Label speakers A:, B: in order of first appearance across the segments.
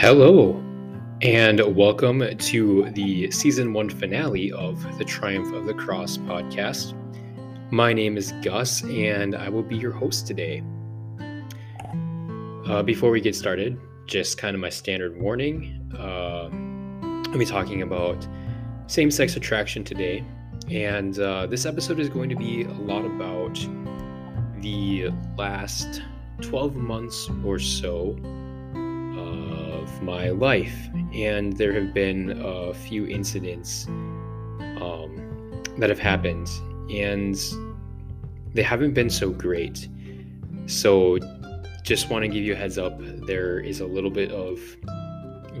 A: Hello, and welcome to the season one finale of the Triumph of the Cross podcast. My name is Gus, and I will be your host today. Uh, before we get started, just kind of my standard warning. Uh, I'll be talking about same sex attraction today, and uh, this episode is going to be a lot about the last 12 months or so my life. And there have been a few incidents um, that have happened, and they haven't been so great. So, just want to give you a heads up there is a little bit of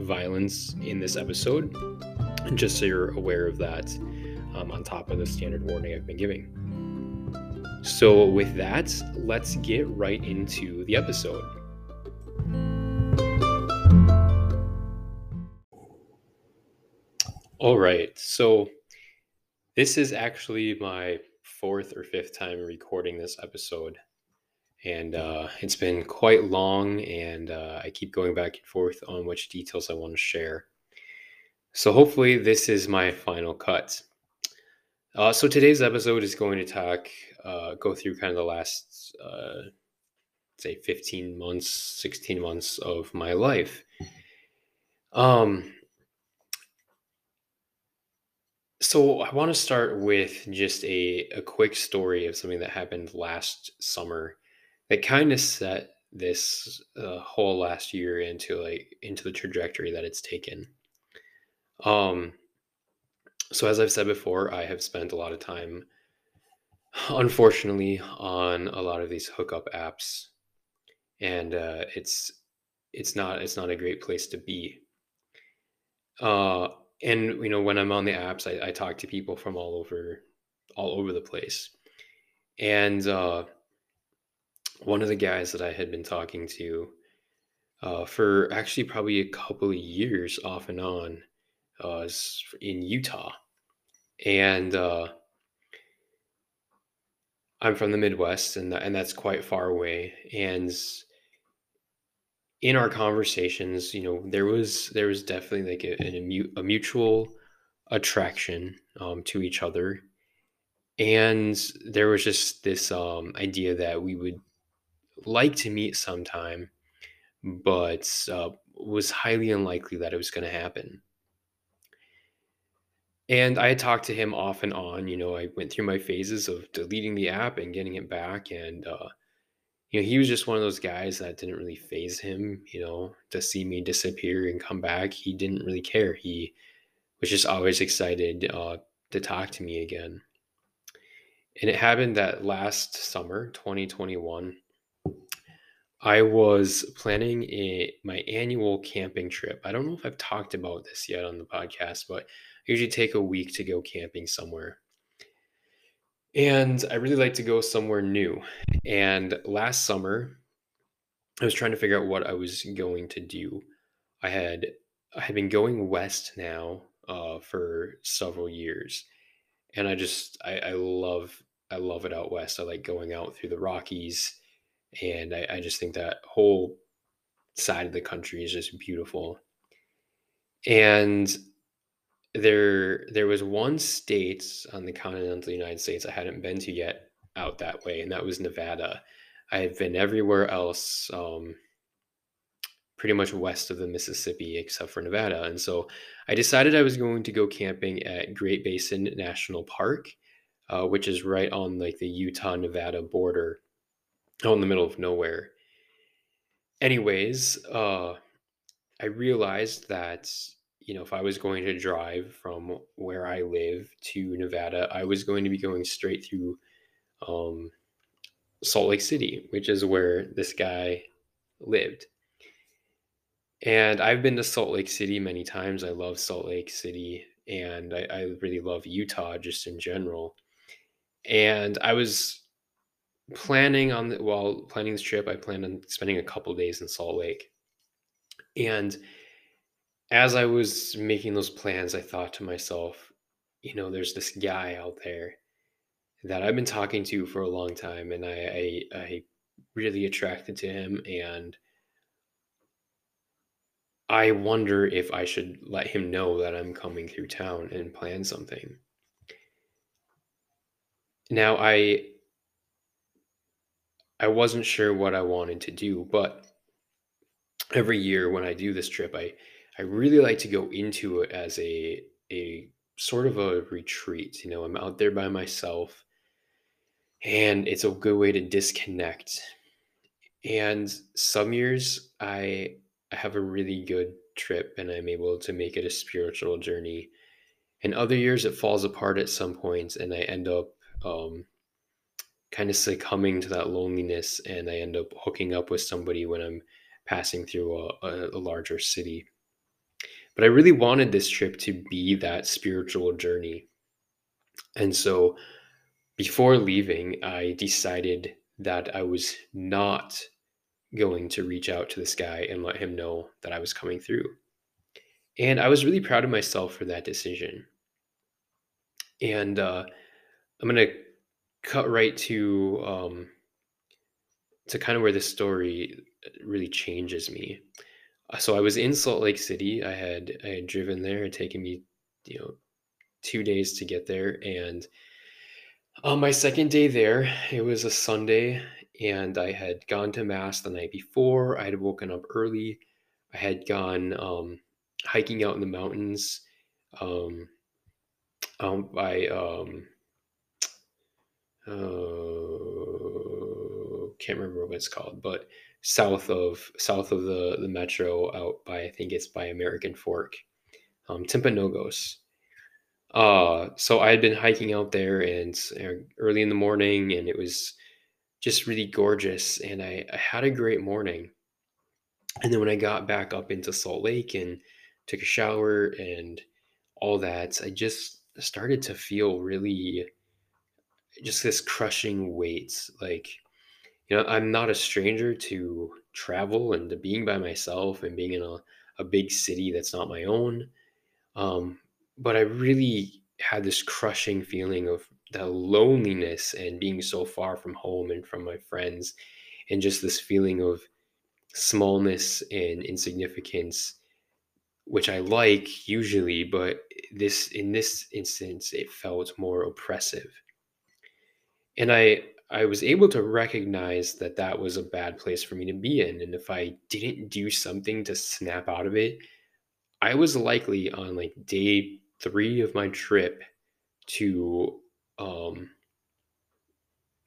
A: violence in this episode, just so you're aware of that, um, on top of the standard warning I've been giving. So, with that, let's get right into the episode. All right. So this is actually my fourth or fifth time recording this episode. And uh, it's been quite long, and uh, I keep going back and forth on which details I want to share. So hopefully, this is my final cut. Uh, so today's episode is going to talk, uh, go through kind of the last, uh, say, 15 months, 16 months of my life. Um, so I want to start with just a, a quick story of something that happened last summer that kind of set this uh, whole last year into like into the trajectory that it's taken. Um, so as I've said before, I have spent a lot of time, unfortunately, on a lot of these hookup apps, and uh, it's it's not it's not a great place to be. Uh, and you know when i'm on the apps I, I, talk to people from all over all over the place. And uh, one of the guys that i had been talking to uh, for actually probably a couple of years off and on uh, was in utah. And uh, i'm from the midwest and, and that's quite far away. And in our conversations, you know, there was there was definitely like a, a, a mutual attraction um, to each other, and there was just this um, idea that we would like to meet sometime, but uh, was highly unlikely that it was going to happen. And I had talked to him off and on. You know, I went through my phases of deleting the app and getting it back, and uh, you know, he was just one of those guys that didn't really faze him, you know, to see me disappear and come back. He didn't really care. He was just always excited uh, to talk to me again. And it happened that last summer, 2021, I was planning a, my annual camping trip. I don't know if I've talked about this yet on the podcast, but I usually take a week to go camping somewhere. And I really like to go somewhere new. And last summer, I was trying to figure out what I was going to do. I had I had been going west now uh, for several years, and I just I, I love I love it out west. I like going out through the Rockies, and I, I just think that whole side of the country is just beautiful. And there there was one state on the continental United States I hadn't been to yet out that way, and that was Nevada. I had been everywhere else, um, pretty much west of the Mississippi, except for Nevada. And so I decided I was going to go camping at Great Basin National Park, uh, which is right on like the Utah Nevada border, out in the middle of nowhere. Anyways, uh, I realized that you know, if I was going to drive from where I live to Nevada, I was going to be going straight through um, Salt Lake City, which is where this guy lived. And I've been to Salt Lake City many times. I love Salt Lake City and I, I really love Utah just in general. And I was planning on the, while planning this trip, I planned on spending a couple days in Salt Lake. And as I was making those plans, I thought to myself, you know, there's this guy out there that I've been talking to for a long time, and I, I, I really attracted to him, and I wonder if I should let him know that I'm coming through town and plan something. Now I I wasn't sure what I wanted to do, but every year when I do this trip, I I really like to go into it as a a sort of a retreat. You know, I'm out there by myself and it's a good way to disconnect. And some years I have a really good trip and I'm able to make it a spiritual journey. And other years it falls apart at some points and I end up um, kind of succumbing to that loneliness and I end up hooking up with somebody when I'm passing through a, a, a larger city. But I really wanted this trip to be that spiritual journey. And so before leaving, I decided that I was not going to reach out to this guy and let him know that I was coming through. And I was really proud of myself for that decision. And uh, I'm going to cut right to um, to kind of where this story really changes me. Uh, so I was in Salt Lake City. I had I had driven there. It taken me, you know, two days to get there. And on my second day there, it was a Sunday, and I had gone to mass the night before. I had woken up early. I had gone um, hiking out in the mountains um, um, by um, uh, can't remember what it's called, but south of south of the the metro, out by I think it's by American Fork, um, Timpanogos. Uh, so I had been hiking out there and uh, early in the morning, and it was just really gorgeous, and I, I had a great morning. And then when I got back up into Salt Lake and took a shower and all that, I just started to feel really just this crushing weight. Like, you know, I'm not a stranger to travel and to being by myself and being in a, a big city that's not my own. Um, but I really had this crushing feeling of the loneliness and being so far from home and from my friends, and just this feeling of smallness and insignificance, which I like usually, but this in this instance, it felt more oppressive and i i was able to recognize that that was a bad place for me to be in and if i didn't do something to snap out of it i was likely on like day three of my trip to um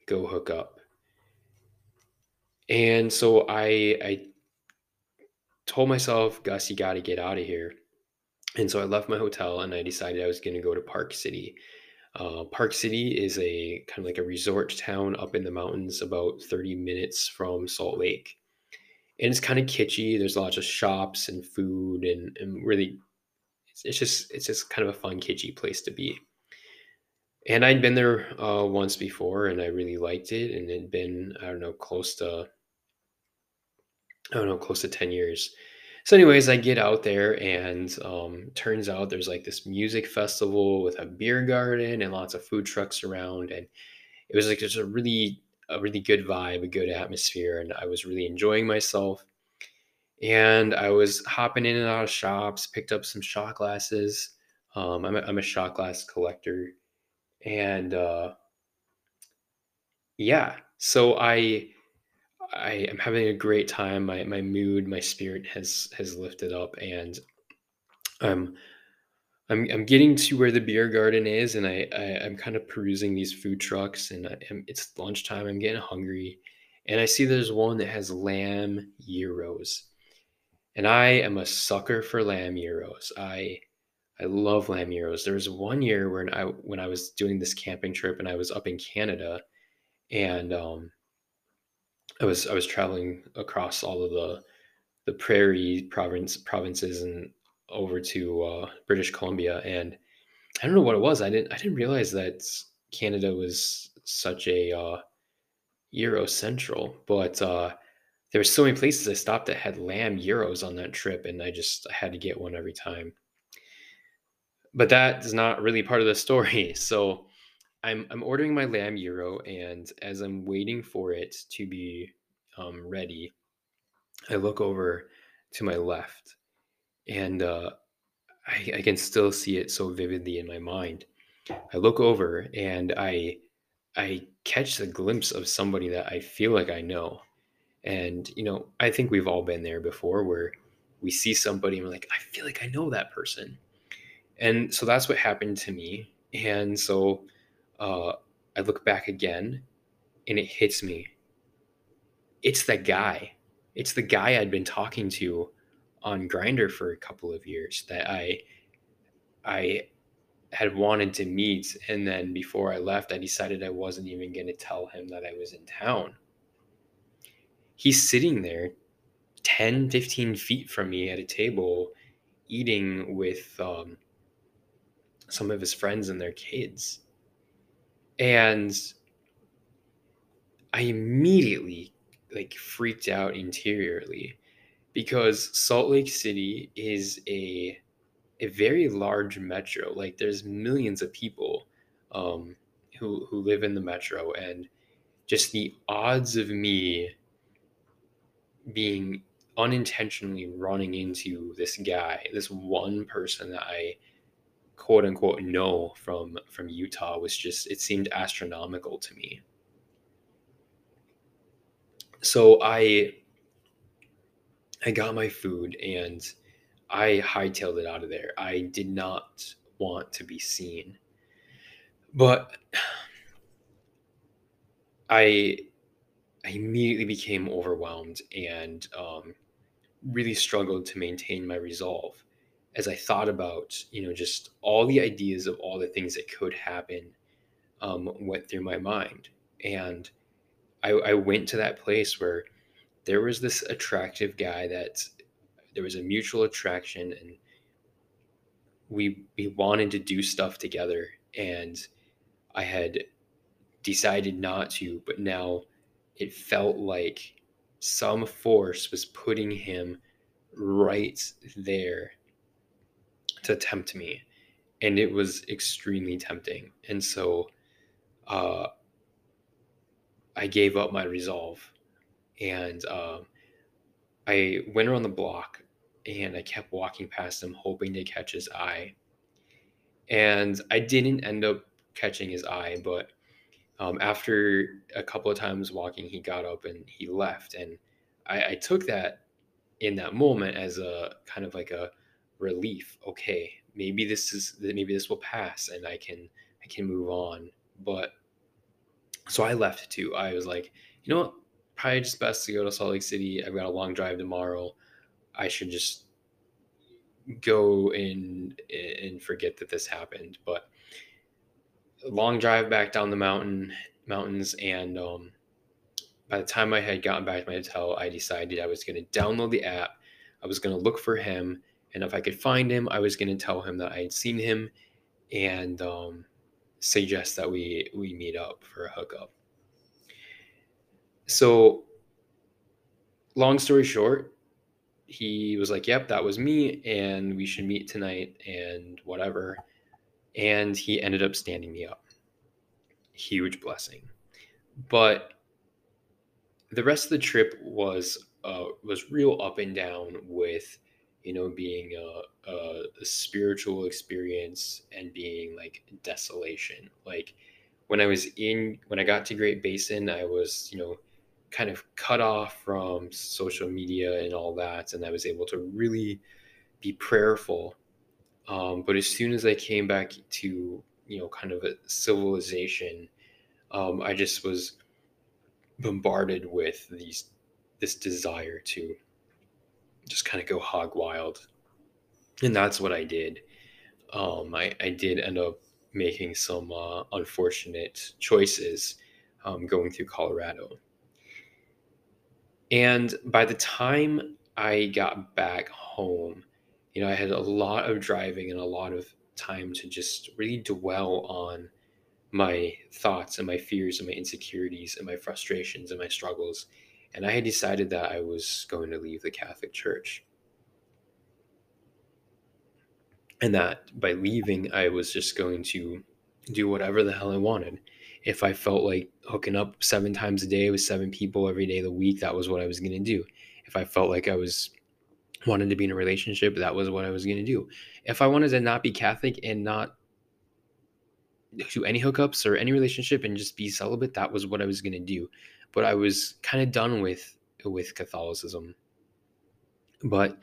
A: go hook up. And so i i told myself gus you got to get out of here. And so i left my hotel and i decided i was going to go to park city uh, Park City is a kind of like a resort town up in the mountains, about 30 minutes from Salt Lake. And it's kind of kitschy. There's lots of shops and food, and, and really, it's, it's just it's just kind of a fun, kitschy place to be. And I'd been there uh, once before, and I really liked it. And it'd been I don't know close to I don't know close to 10 years so, anyways, I get out there, and um, turns out there's like this music festival with a beer garden and lots of food trucks around, and it was like just a really a really good vibe, a good atmosphere, and I was really enjoying myself. And I was hopping in and out of shops, picked up some shot glasses. Um, I'm, a, I'm a shot glass collector, and uh, yeah, so I I am having a great time. My my mood, my spirit has has lifted up, and I'm I'm I'm getting to where the beer garden is, and I, I am kind of perusing these food trucks, and I it's lunchtime. I'm getting hungry, and I see there's one that has lamb gyros, and I am a sucker for lamb gyros. I I love lamb gyros. There was one year when I when I was doing this camping trip, and I was up in Canada, and um I was I was traveling across all of the the prairie province provinces and over to uh, British Columbia, and I don't know what it was. I didn't I didn't realize that Canada was such a uh, gyro central, but uh, there were so many places I stopped that had lamb gyros on that trip, and I just I had to get one every time. But that is not really part of the story. So I'm I'm ordering my lamb gyro, and as I'm waiting for it to be um, ready, I look over to my left, and uh, I, I can still see it so vividly in my mind. I look over and I I catch the glimpse of somebody that I feel like I know. And you know, I think we've all been there before where we see somebody and we're like, I feel like I know that person. And so that's what happened to me. And so uh, I look back again and it hits me. It's the guy. It's the guy I'd been talking to on Grindr for a couple of years that I I had wanted to meet and then before I left I decided I wasn't even going to tell him that I was in town. He's sitting there 10 15 feet from me at a table eating with um, some of his friends and their kids. And I immediately like freaked out interiorly because Salt Lake City is a a very large metro. Like there's millions of people um, who who live in the metro, and just the odds of me being unintentionally running into this guy, this one person that I quote unquote know from from Utah was just it seemed astronomical to me. So I I got my food and I hightailed it out of there. I did not want to be seen. But I I immediately became overwhelmed and um, really struggled to maintain my resolve as I thought about, you know, just all the ideas of all the things that could happen um, went through my mind. And I, I went to that place where there was this attractive guy that there was a mutual attraction and we we wanted to do stuff together and I had decided not to, but now it felt like some force was putting him right there to tempt me. And it was extremely tempting. And so uh, I gave up my resolve and uh, I went around the block and I kept walking past him, hoping to catch his eye. And I didn't end up catching his eye, but um, after a couple of times walking, he got up and he left. And I, I took that in that moment as a kind of like a relief. Okay, maybe this is maybe this will pass, and I can I can move on. But so I left too. I was like, you know what? Probably just best to go to Salt Lake City. I've got a long drive tomorrow. I should just go and and forget that this happened. But long drive back down the mountain mountains, and um, by the time I had gotten back to my hotel, I decided I was going to download the app. I was going to look for him, and if I could find him, I was going to tell him that I had seen him, and um, suggest that we we meet up for a hookup. So, long story short, he was like, "Yep, that was me, and we should meet tonight, and whatever." And he ended up standing me up. Huge blessing, but the rest of the trip was uh, was real up and down with you know being a, a, a spiritual experience and being like desolation. Like when I was in when I got to Great Basin, I was you know kind of cut off from social media and all that, and I was able to really be prayerful. Um, but as soon as I came back to you know kind of a civilization, um, I just was bombarded with these this desire to just kind of go hog wild, and that's what I did. Um, I, I did end up making some uh, unfortunate choices um, going through Colorado. And by the time I got back home, you know, I had a lot of driving and a lot of time to just really dwell on my thoughts and my fears and my insecurities and my frustrations and my struggles. And I had decided that I was going to leave the Catholic Church. And that by leaving, I was just going to do whatever the hell I wanted. If I felt like hooking up seven times a day with seven people every day of the week, that was what I was going to do. If I felt like I was wanted to be in a relationship, that was what I was going to do. If I wanted to not be Catholic and not do any hookups or any relationship and just be celibate, that was what I was going to do. But I was kind of done with with Catholicism. But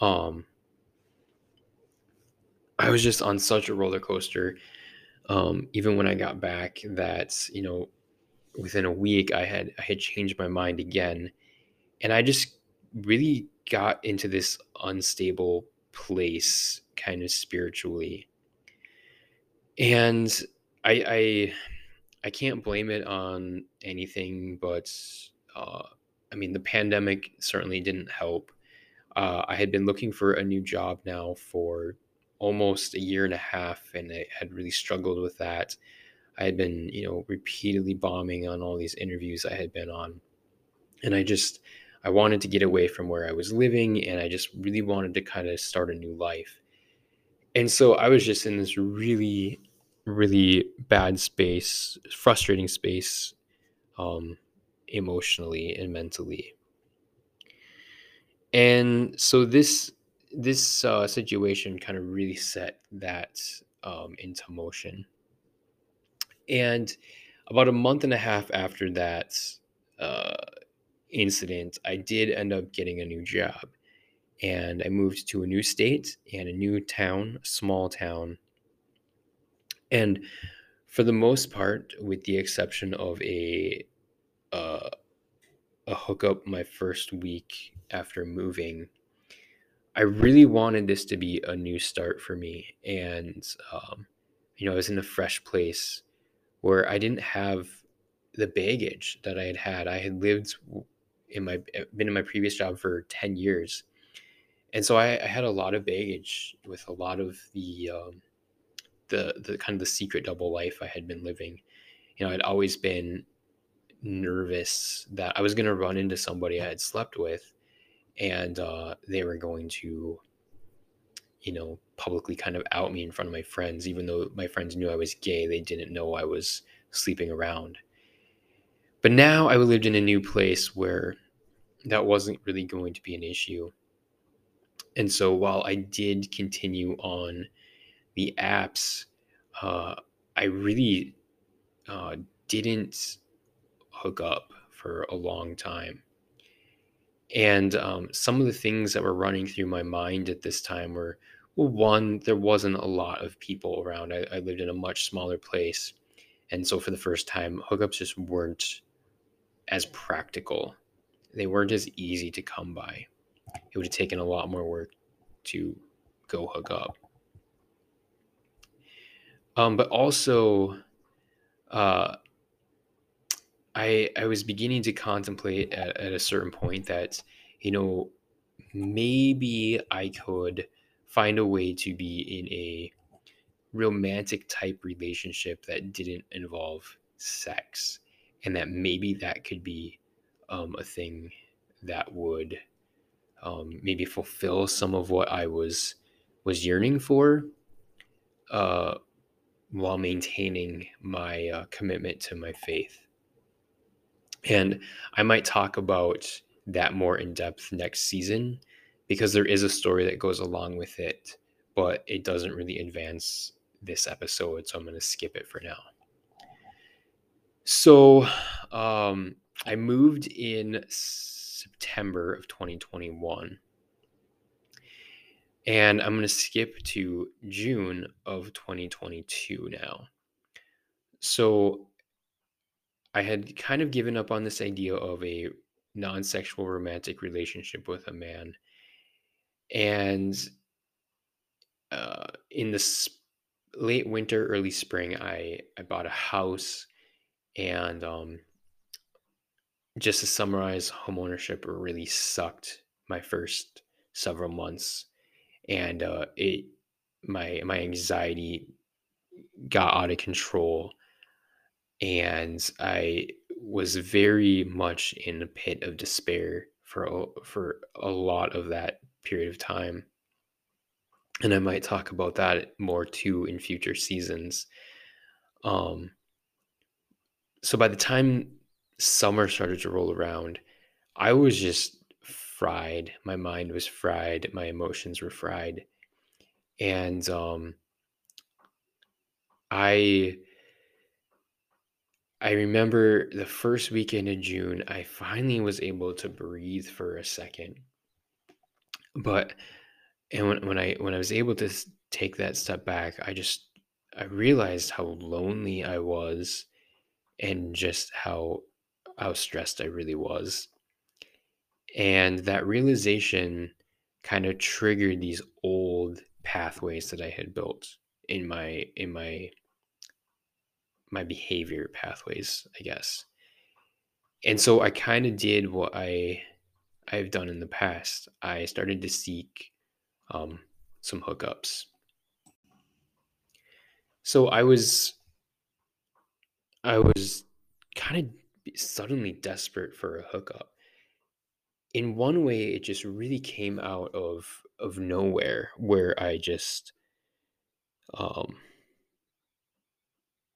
A: um I was just on such a roller coaster um even when I got back that, you know, within a week I had I had changed my mind again and I just really got into this unstable place kind of spiritually and I I I can't blame it on anything but uh I mean the pandemic certainly didn't help uh, I had been looking for a new job now for almost a year and a half and I had really struggled with that I had been you know repeatedly bombing on all these interviews I had been on and I just I wanted to get away from where I was living and I just really wanted to kind of start a new life. And so I was just in this really, really bad space, frustrating space, um, emotionally and mentally. And so this this uh, situation kind of really set that um, into motion. And about a month and a half after that, uh, incident, I did end up getting a new job. And I moved to a new state and a new town, a small town. And for the most part, with the exception of a uh, a hookup my first week after moving, I really wanted this to be a new start for me. And um, you know, I was in a fresh place where I didn't have the baggage that I had had. I had lived in my eh, been in my previous job for 10 years and so I, I had a lot of baggage with a lot of the um, the the kind of the secret double life I had been living you know I'd always been nervous that I was going to run into somebody I had slept with and uh, they were going to you know publicly kind of out me in front of my friends even though my friends knew I was gay they didn't know I was sleeping around but now I lived in a new place where that wasn't really going to be an issue. And so while I did continue on the apps, uh, I really uh, didn't hook up for a long time. And um, some of the things that were running through my mind at this time were well, one, there wasn't a lot of people around. I, I lived in a much smaller place. And so for the first time, hookups just weren't as practical. They weren't as easy to come by. It would have taken a lot more work to go hook up. Um, but also, uh, I I was beginning to contemplate at, at a certain point that you know maybe I could find a way to be in a romantic type relationship that didn't involve sex and that maybe that could be um, a thing that would um, maybe fulfill some of what I was was yearning for, uh, while maintaining my uh, commitment to my faith. And I might talk about that more in depth next season because there is a story that goes along with it, but it doesn't really advance this episode, so I'm going to skip it for now. So um, I moved in September of 2021. And I'm going to skip to June of 2022 now. So I had kind of given up on this idea of a non sexual romantic relationship with a man. And uh, in the sp- late winter, early spring, I, I bought a house and um, just to summarize, homeownership really sucked my first several months, and uh, it my my anxiety got out of control, and I was very much in a pit of despair for a, for a lot of that period of time. And I might talk about that more too in future seasons. Um, so by the time summer started to roll around, I was just fried. My mind was fried. My emotions were fried. And um, I I remember the first weekend in June, I finally was able to breathe for a second. But and when, when I when I was able to take that step back, I just I realized how lonely I was and just how how stressed I really was. And that realization kind of triggered these old pathways that I had built in my in my my behavior pathways, I guess. And so I kind of did what I I've done in the past. I started to seek um, some hookups. So I was I was kind of suddenly desperate for a hookup. In one way, it just really came out of of nowhere, where I just um,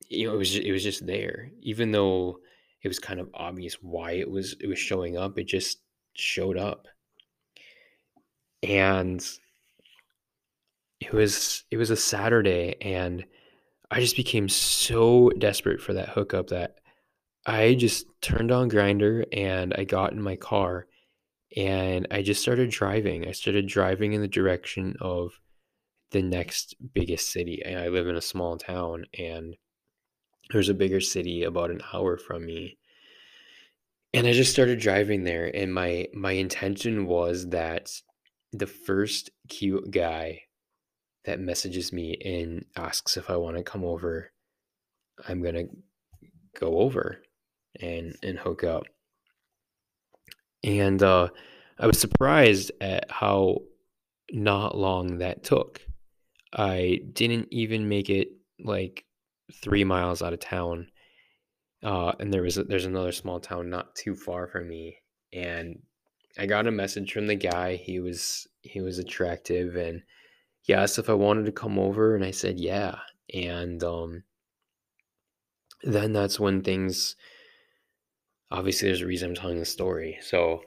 A: you know, it was it was just there. Even though it was kind of obvious why it was it was showing up, it just showed up. And it was it was a Saturday and I just became so desperate for that hookup that I just turned on Grindr and I got in my car and I just started driving. I started driving in the direction of the next biggest city. I live in a small town and there's a bigger city about an hour from me. And I just started driving there and my my intention was that the first cute guy that messages me and asks if I want to come over, I'm going to go over and and hook up. And uh I was surprised at how not long that took. I didn't even make it like three miles out of town. Uh, and there was a, there's another small town not too far from me, and I got a message from the guy. He was he was attractive, and he asked if I wanted to come over, and I said yeah. And um, then that's when things. Obviously, there's a reason I'm telling the story. So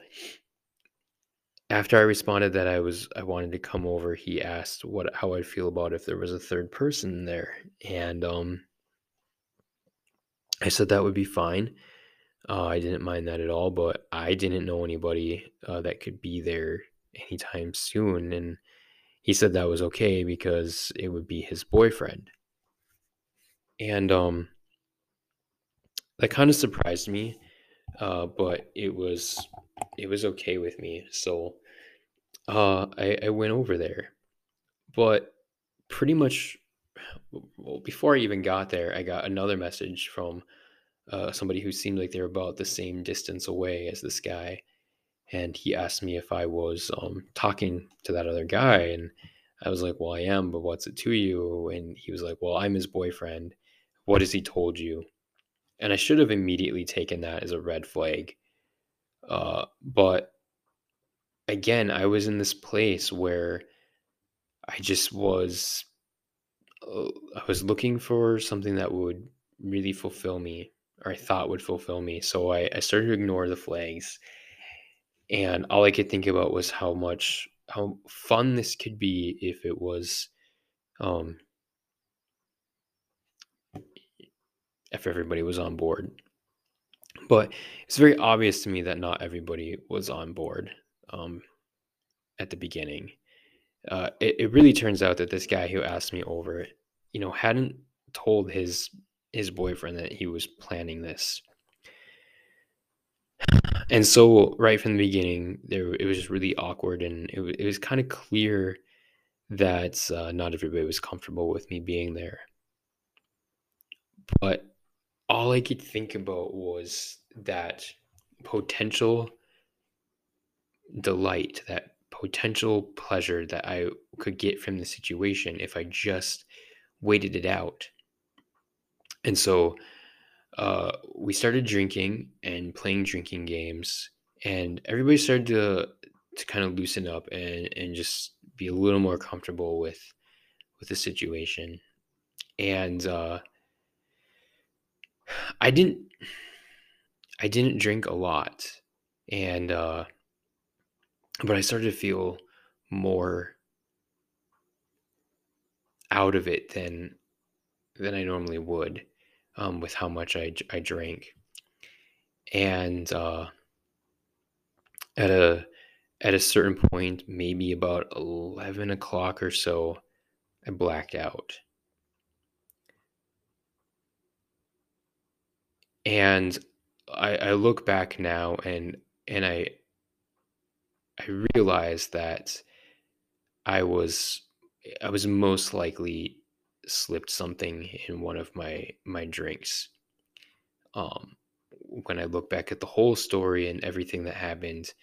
A: after I responded that I was I wanted to come over, he asked what how I'd feel about if there was a third person there, and um, I said that would be fine. Uh, I didn't mind that at all, but I didn't know anybody uh, that could be there anytime soon. And he said that was okay because it would be his boyfriend. And um, that kind of surprised me, uh, but it was it was okay with me. So uh, I, I went over there, but pretty much well, before I even got there, I got another message from uh, somebody who seemed like they're about the same distance away as this guy. And he asked me if I was um, talking to that other guy. And I was like, Well, I am, but what's it to you? And he was like, Well, I'm his boyfriend. What has he told you? And I should have immediately taken that as a red flag. Uh, but again, I was in this place where I just was uh, I was looking for something that would really fulfill me, or I thought would fulfill me. So I, I started to ignore the flags. And all I could think about was how much, how fun this could be if it was, um, if everybody was on board. But it's very obvious to me that not everybody was on board um, at the beginning uh, it, it really turns out that this guy who asked me over, you know, hadn't told his his boyfriend that he was planning this. And so, right from the beginning, there it was just really awkward, and it, it was kind of clear that uh, not everybody was comfortable with me being there. But all I could think about was that potential delight, that potential pleasure that I could get from the situation if I just waited it out. And so uh, we started drinking and playing drinking games, and everybody started to to kind of loosen up and and just be a little more comfortable with with the situation. And uh, I didn't I didn't drink a lot, and uh, but I started to feel more out of it than than I normally would um, with how much I, I drank. And uh, at a at a certain point, maybe about eleven o'clock or so, I blacked out. And I, I look back now and and I I realize that I was I was most likely slipped something in one of my my drinks. Um, when I look back at the whole story and everything that happened,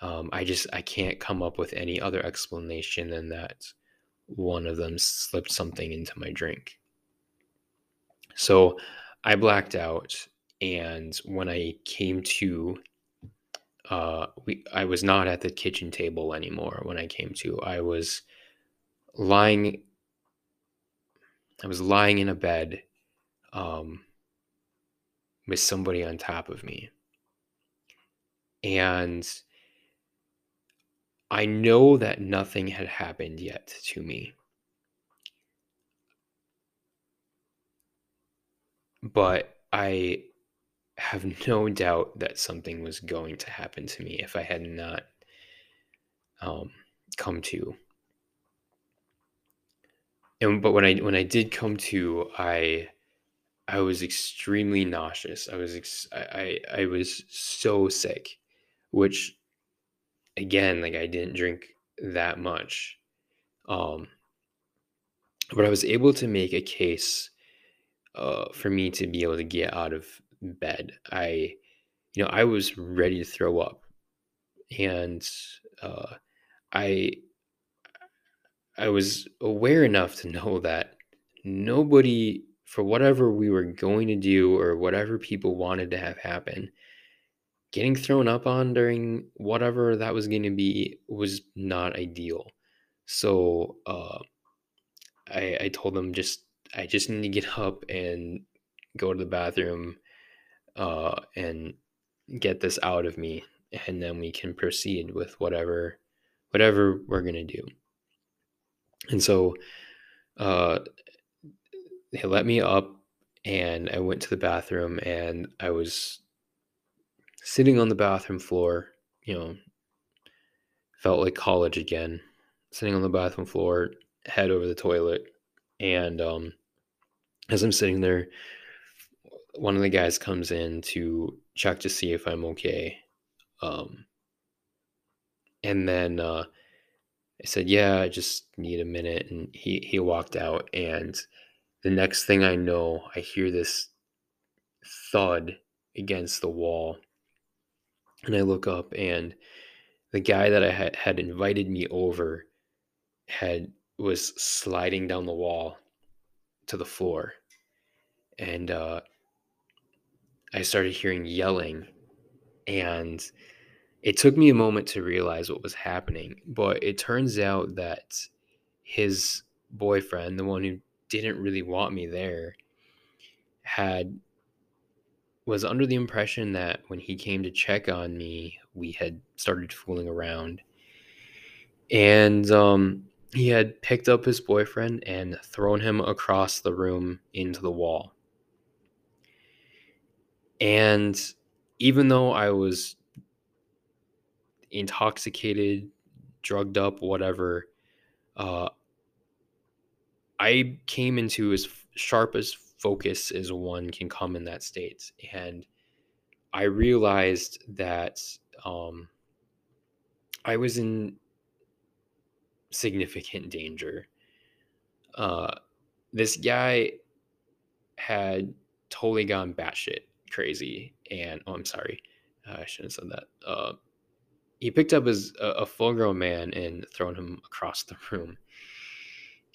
A: um, I just I can't come up with any other explanation than that one of them slipped something into my drink. So I blacked out, and when I came to, uh, we I was not at the kitchen table anymore. When I came to, I was lying I was lying in a bed um, with somebody on top of me. And I know that nothing had happened yet to me. But I have no doubt that something was going to happen to me if I had not um, come to and but when I when I did come to, I I was extremely nauseous. I was ex- I, I I was so sick, which again, like I didn't drink that much, um, but I was able to make a case uh, for me to be able to get out of bed. I, you know, I was ready to throw up, and uh, I I was aware enough to know that nobody, for whatever we were going to do or whatever people wanted to have happen, getting thrown up on during whatever that was going to be was not ideal. So uh, I, I told them just I just need to get up and go to the bathroom uh, and get this out of me, and then we can proceed with whatever whatever we're gonna do. And so uh, they let me up and I went to the bathroom and I was sitting on the bathroom floor, you know, felt like college again, sitting on the bathroom floor, head over the toilet. And um, as I'm sitting there, one of the guys comes in to check to see if I'm okay. Um, and then uh, I said, "Yeah, I just need a minute." And he he walked out and the next thing I know, I hear this thud against the wall. And I look up and the guy that I had, had invited me over had was sliding down the wall to the floor. And uh, I started hearing yelling and it took me a moment to realize what was happening, but it turns out that his boyfriend, the one who didn't really want me there, had was under the impression that when he came to check on me, we had started fooling around. And um, he had picked up his boyfriend and thrown him across the room into the wall. And even though I was intoxicated, drugged up, whatever, uh, I came into as sharp as focus as one can come in that state. And I realized that um, I was in significant danger. Uh, this guy had totally gone batshit crazy. And oh, I'm sorry, uh, I shouldn't have said that. Uh, he picked up his a, a full grown man and thrown him across the room.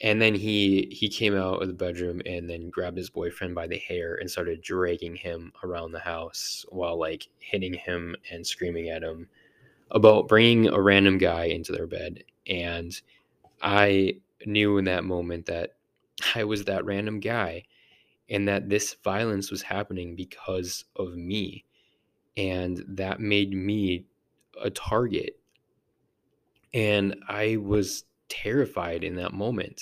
A: And then he he came out of the bedroom and then grabbed his boyfriend by the hair and started dragging him around the house while like hitting him and screaming at him about bringing a random guy into their bed. And I knew in that moment that I was that random guy and that this violence was happening because of me. And that made me a target And I was terrified in that moment.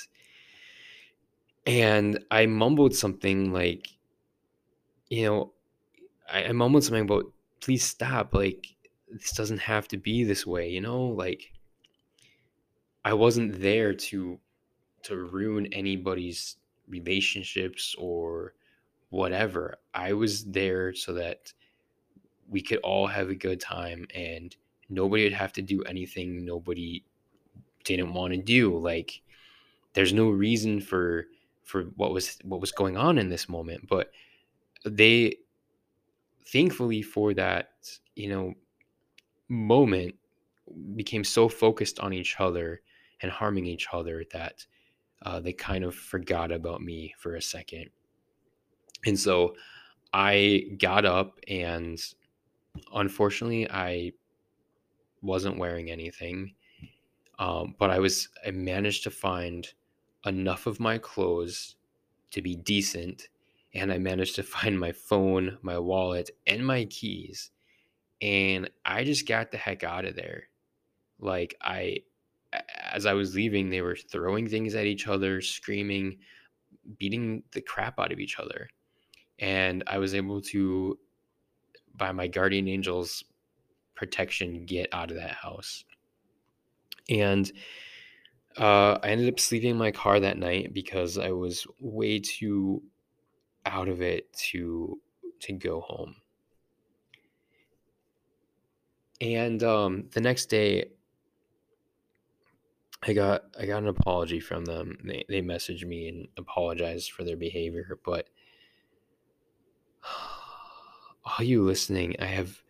A: And I mumbled something like, you know, I, I mumbled something about, please stop. Like, this doesn't have to be this way, you know? Like, I wasn't there to to ruin anybody's relationships or whatever. I was there so that we could all have a good time and nobody would have to do anything nobody didn't want to do. Like there's no reason for for what was what was going on in this moment, but they thankfully for that, you know, moment became so focused on each other and harming each other that uh, they kind of forgot about me for a second. And so I got up and unfortunately I wasn't wearing anything. Um, but I was I managed to find enough of my clothes to be decent and I managed to find my phone, my wallet, and my keys. And I just got the heck out of there. Like I as I was leaving, they were throwing things at each other, screaming, beating the crap out of each other. And I was able to, by my guardian angel's protection, get out of that house. And uh, I ended up sleeping in my car that night because I was way too out of it to to go home. And um, the next day, I got I got an apology from them. They they messaged me and apologized for their behavior, but all you listening, I have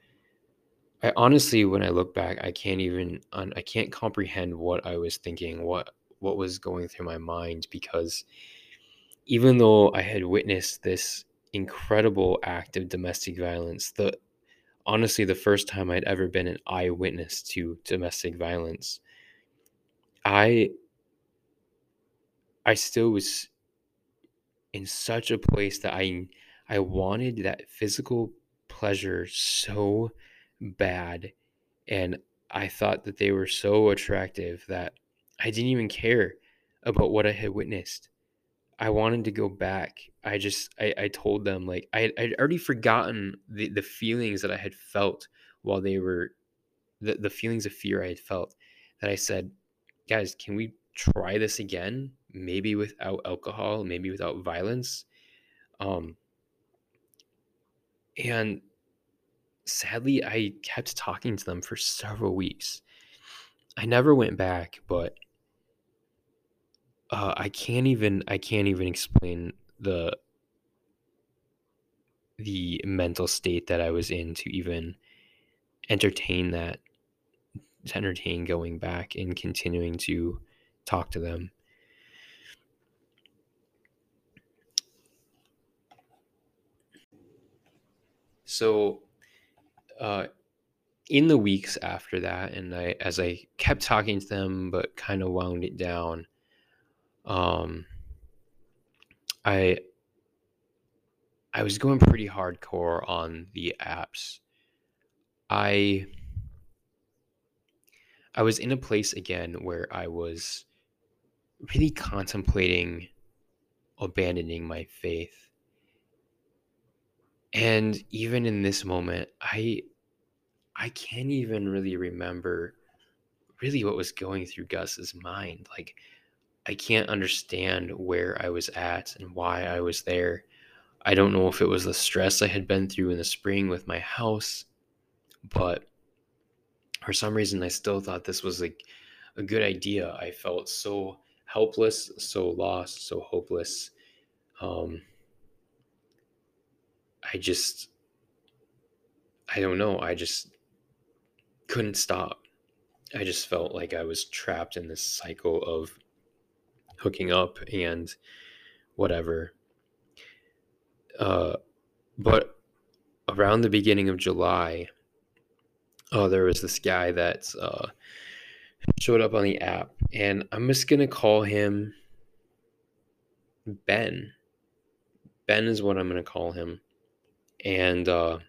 A: I honestly when I look back, I can't even I can't comprehend what I was thinking, what what was going through my mind because even though I had witnessed this incredible act of domestic violence, the honestly the first time I'd ever been an eyewitness to domestic violence I I still was in such a place that I I wanted that physical pleasure so bad and I thought that they were so attractive that I didn't even care about what I had witnessed. I wanted to go back. I just I, I told them like I I'd already forgotten the, the feelings that I had felt while they were the, the feelings of fear I had felt that I said guys, can we try this again? Maybe without alcohol, maybe without violence. Um, and sadly, I kept talking to them for several weeks. I never went back, but uh, I can't even I can't even explain the the mental state that I was in to even entertain that entertain going back and continuing to talk to them. So, uh, in the weeks after that, and I, as I kept talking to them, but kind of wound it down, um, I, I was going pretty hardcore on the apps. I I was in a place again where I was really contemplating abandoning my faith. And even in this moment, I I can't even really remember really what was going through Gus's mind. Like I can't understand where I was at and why I was there. I don't know if it was the stress I had been through in the spring with my house, but for some reason I still thought this was like a good idea. I felt so helpless, so lost, so hopeless. Um, I just, I don't know. I just couldn't stop. I just felt like I was trapped in this cycle of hooking up and whatever. Uh, but around the beginning of July, oh, there was this guy that uh, showed up on the app, and I'm just gonna call him Ben. Ben is what I'm gonna call him, and uh,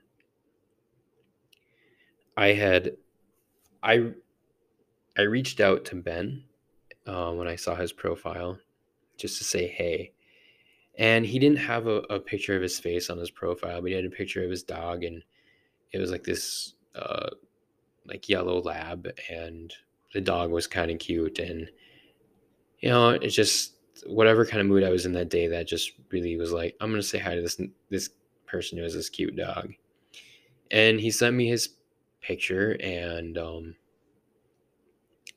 A: I had, I, I reached out to Ben uh, when I saw his profile just to say hey. And he didn't have a, a, picture of his face on his profile, but he had a picture of his dog, and it was like this uh, like yellow lab, and the dog was kind of cute, and you know, it's just whatever kind of mood I was in that day. That just really was like, I'm gonna say hi to this this person who has this cute dog, and he sent me his picture, and um,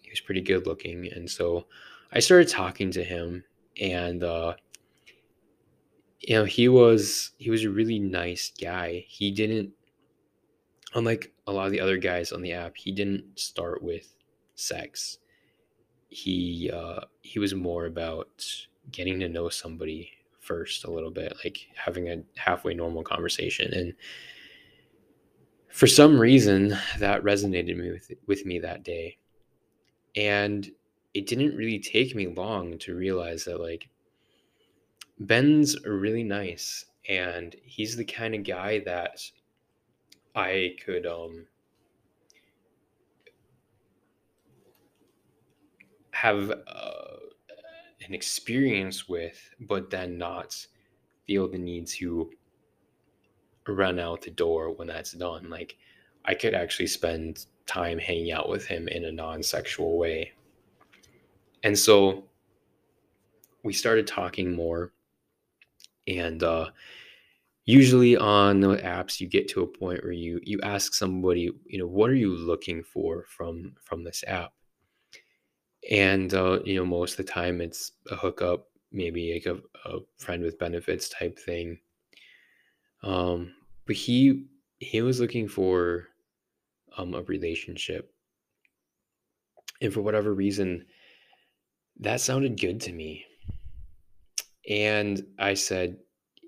A: he was pretty good looking, and so I started talking to him, and uh, you know, he was he was a really nice guy. He didn't unlike a lot of the other guys on the app, he didn't start with sex. He uh, he was more about getting to know somebody first a little bit, like having a halfway normal conversation. And for some reason, that resonated with with me that day. And it didn't really take me long to realize that like Ben's really nice and he's the kind of guy that I could um have uh, an experience with, but then not feel the need to run out the door when that's done. Like I could actually spend time hanging out with him in a non-sexual way. And so we started talking more and uh usually on the apps you get to a point where you you ask somebody you know what are you looking for from from this app? And uh, you know most of the time it's a hookup maybe like a, a friend with benefits type thing. Um but he he was looking for um a relationship. And for whatever reason that sounded good to me. And i said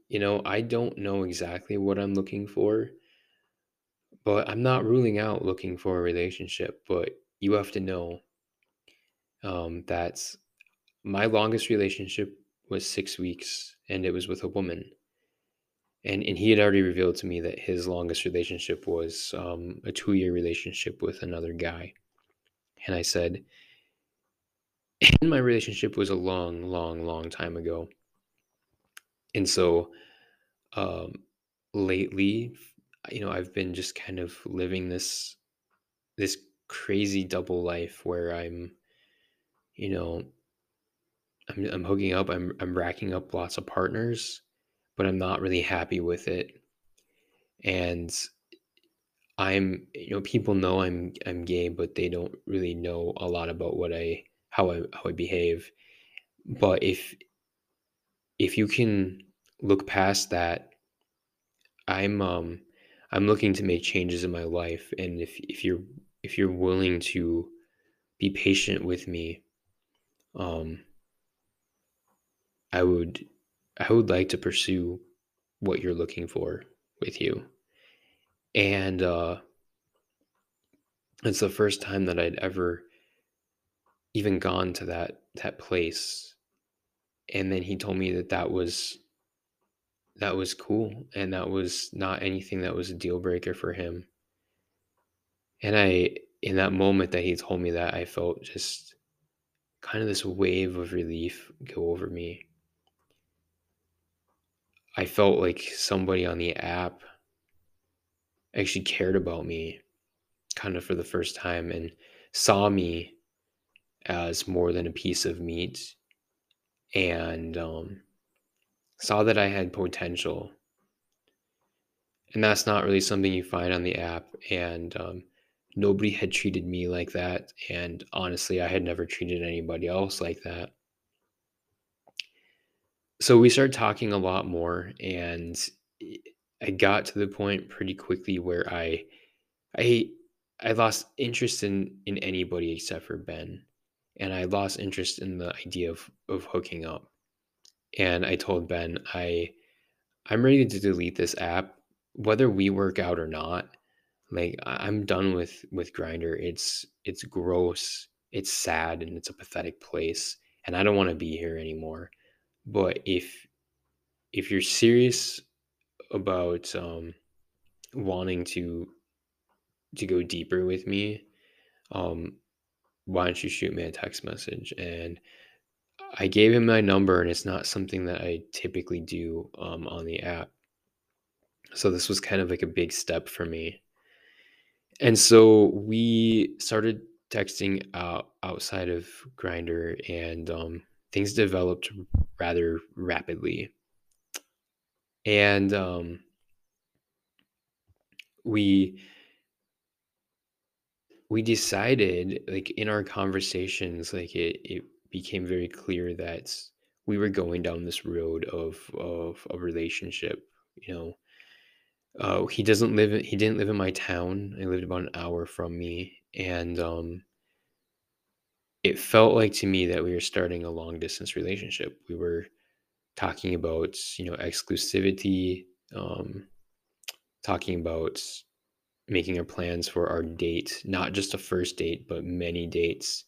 A: you know, I don't know exactly what I'm looking for, but I'm not ruling out looking for a relationship. But you have to know um, that my longest relationship was six weeks, and it was with a woman. And, and he had already revealed to me that his longest relationship was um, a two year relationship with another guy. And I said, and my relationship was a long, long, long time ago. And so um, lately, you know, I've been just kind of living this this crazy double life where I'm, you know, I'm I'm hooking up, I'm I'm racking up lots of partners, but I'm not really happy with it. And I'm, you know, people know I'm I'm gay, but they don't really know a lot about what I how I how I behave. But if if you can look past that i'm um i'm looking to make changes in my life and if if you're if you're willing to be patient with me um i would i would like to pursue what you're looking for with you. And uh it's the first time that i'd ever even gone to that that place and then he told me that that was that was cool and that was not anything that was a deal breaker for him. And i in that moment that he told me that i felt just kind of this wave of relief go over me. I felt like somebody on the app actually cared about me kind of for the first time and saw me as more than a piece of meat and um, saw that I had potential. And that's not really something you find on the app. And um, nobody had treated me like that. And honestly, I had never treated anybody else like that. So we started talking a lot more. And I got to the point pretty quickly where I, I, I lost interest in in anybody except for Ben, and I lost interest in the idea of of hooking up and I told Ben, I I'm ready to delete this app, whether we work out or not. Like I'm done with with Grindr. It's it's gross, it's sad, and it's a pathetic place, and I don't want to be here anymore. But if if you're serious about um, wanting to to go deeper with me, um, why don't you shoot me a text message? And I gave him my number, and it's not something that I typically do um, on the app. So this was kind of like a big step for me. And so we started texting out outside of Grindr, and um, things developed rather rapidly. And um, we we decided like in our conversations like it, it became very clear that we were going down this road of of a relationship you know? Uh, he doesn't live in, he didn't live in my town he lived about an hour from me and um it felt like to me that we were starting a long distance relationship. We were talking about you know exclusivity um talking about making our plans for our date, not just a first date, but many dates,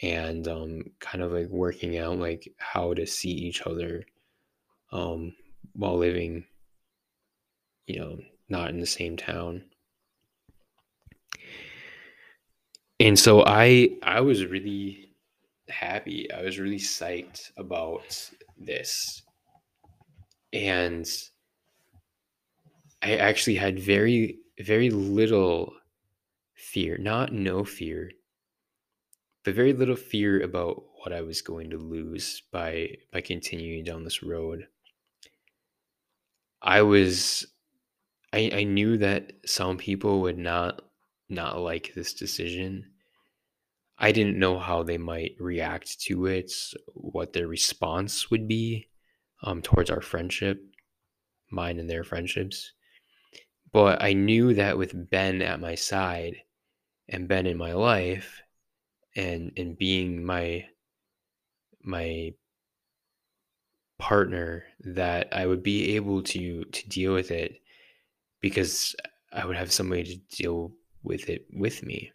A: and um, kind of like working out like how to see each other um, while living, you know, not in the same town. And so I I was really happy. I was really psyched about this. And I actually had very very little fear, not no fear, but very little fear about what I was going to lose by by continuing down this road. I was I, I knew that some people would not not like this decision. I didn't know how they might react to it, what their response would be um, towards our friendship, mine and their friendships. But I knew that with Ben at my side and Ben in my life and and being my my partner that I would be able to to deal with it because I would have somebody to deal with it with me.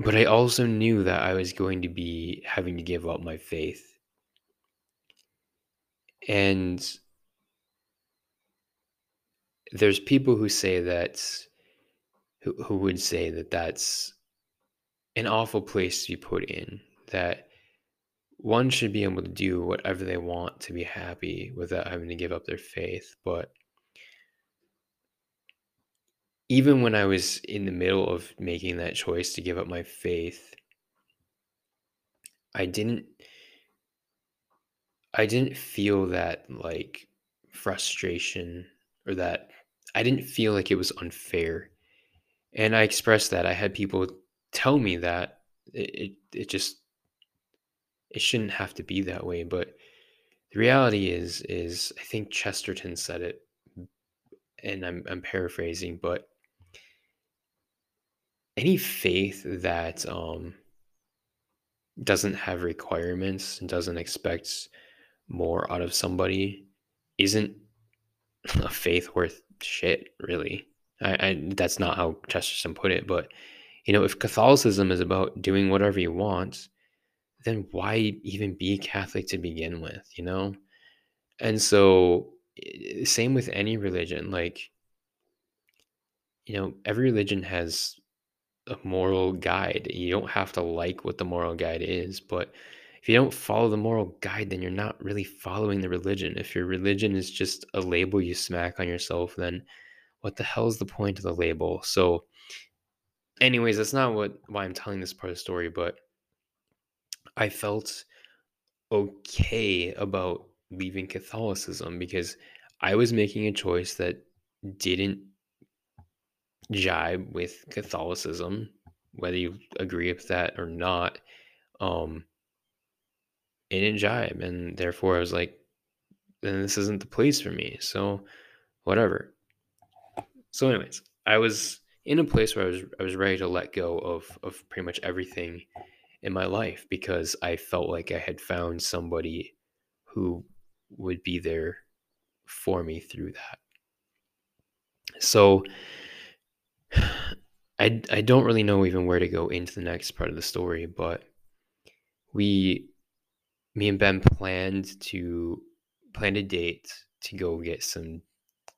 A: But I also knew that I was going to be having to give up my faith. And there's people who say that who, who would say that that's an awful place to be put in that one should be able to do whatever they want to be happy without having to give up their faith. But even when i was in the middle of making that choice to give up my faith i didn't i didn't feel that like frustration or that I didn't feel like it was unfair. And I expressed that. I had people tell me that it, it, it just it shouldn't have to be that way. But the reality is is I think Chesterton said it and I'm I'm paraphrasing, but any faith that um doesn't have requirements and doesn't expect more out of somebody isn't a faith worth shit, really. I, I that's not how Chesterton put it, but you know, if Catholicism is about doing whatever you want, then why even be Catholic to begin with, you know? And so same with any religion, like you know, every religion has a moral guide. You don't have to like what the moral guide is, but if you don't follow the moral guide, then you're not really following the religion. If your religion is just a label you smack on yourself, then what the hell is the point of the label? So, anyways, that's not what why I'm telling this part of the story, but I felt okay about leaving Catholicism because I was making a choice that didn't jibe with Catholicism, whether you agree with that or not. Um, it didn't jibe, and therefore I was like, then this isn't the place for me. So, whatever. So, anyways, I was in a place where I was I was ready to let go of of pretty much everything in my life because I felt like I had found somebody who would be there for me through that. So I I don't really know even where to go into the next part of the story, but we me and Ben planned to plan a date to go get some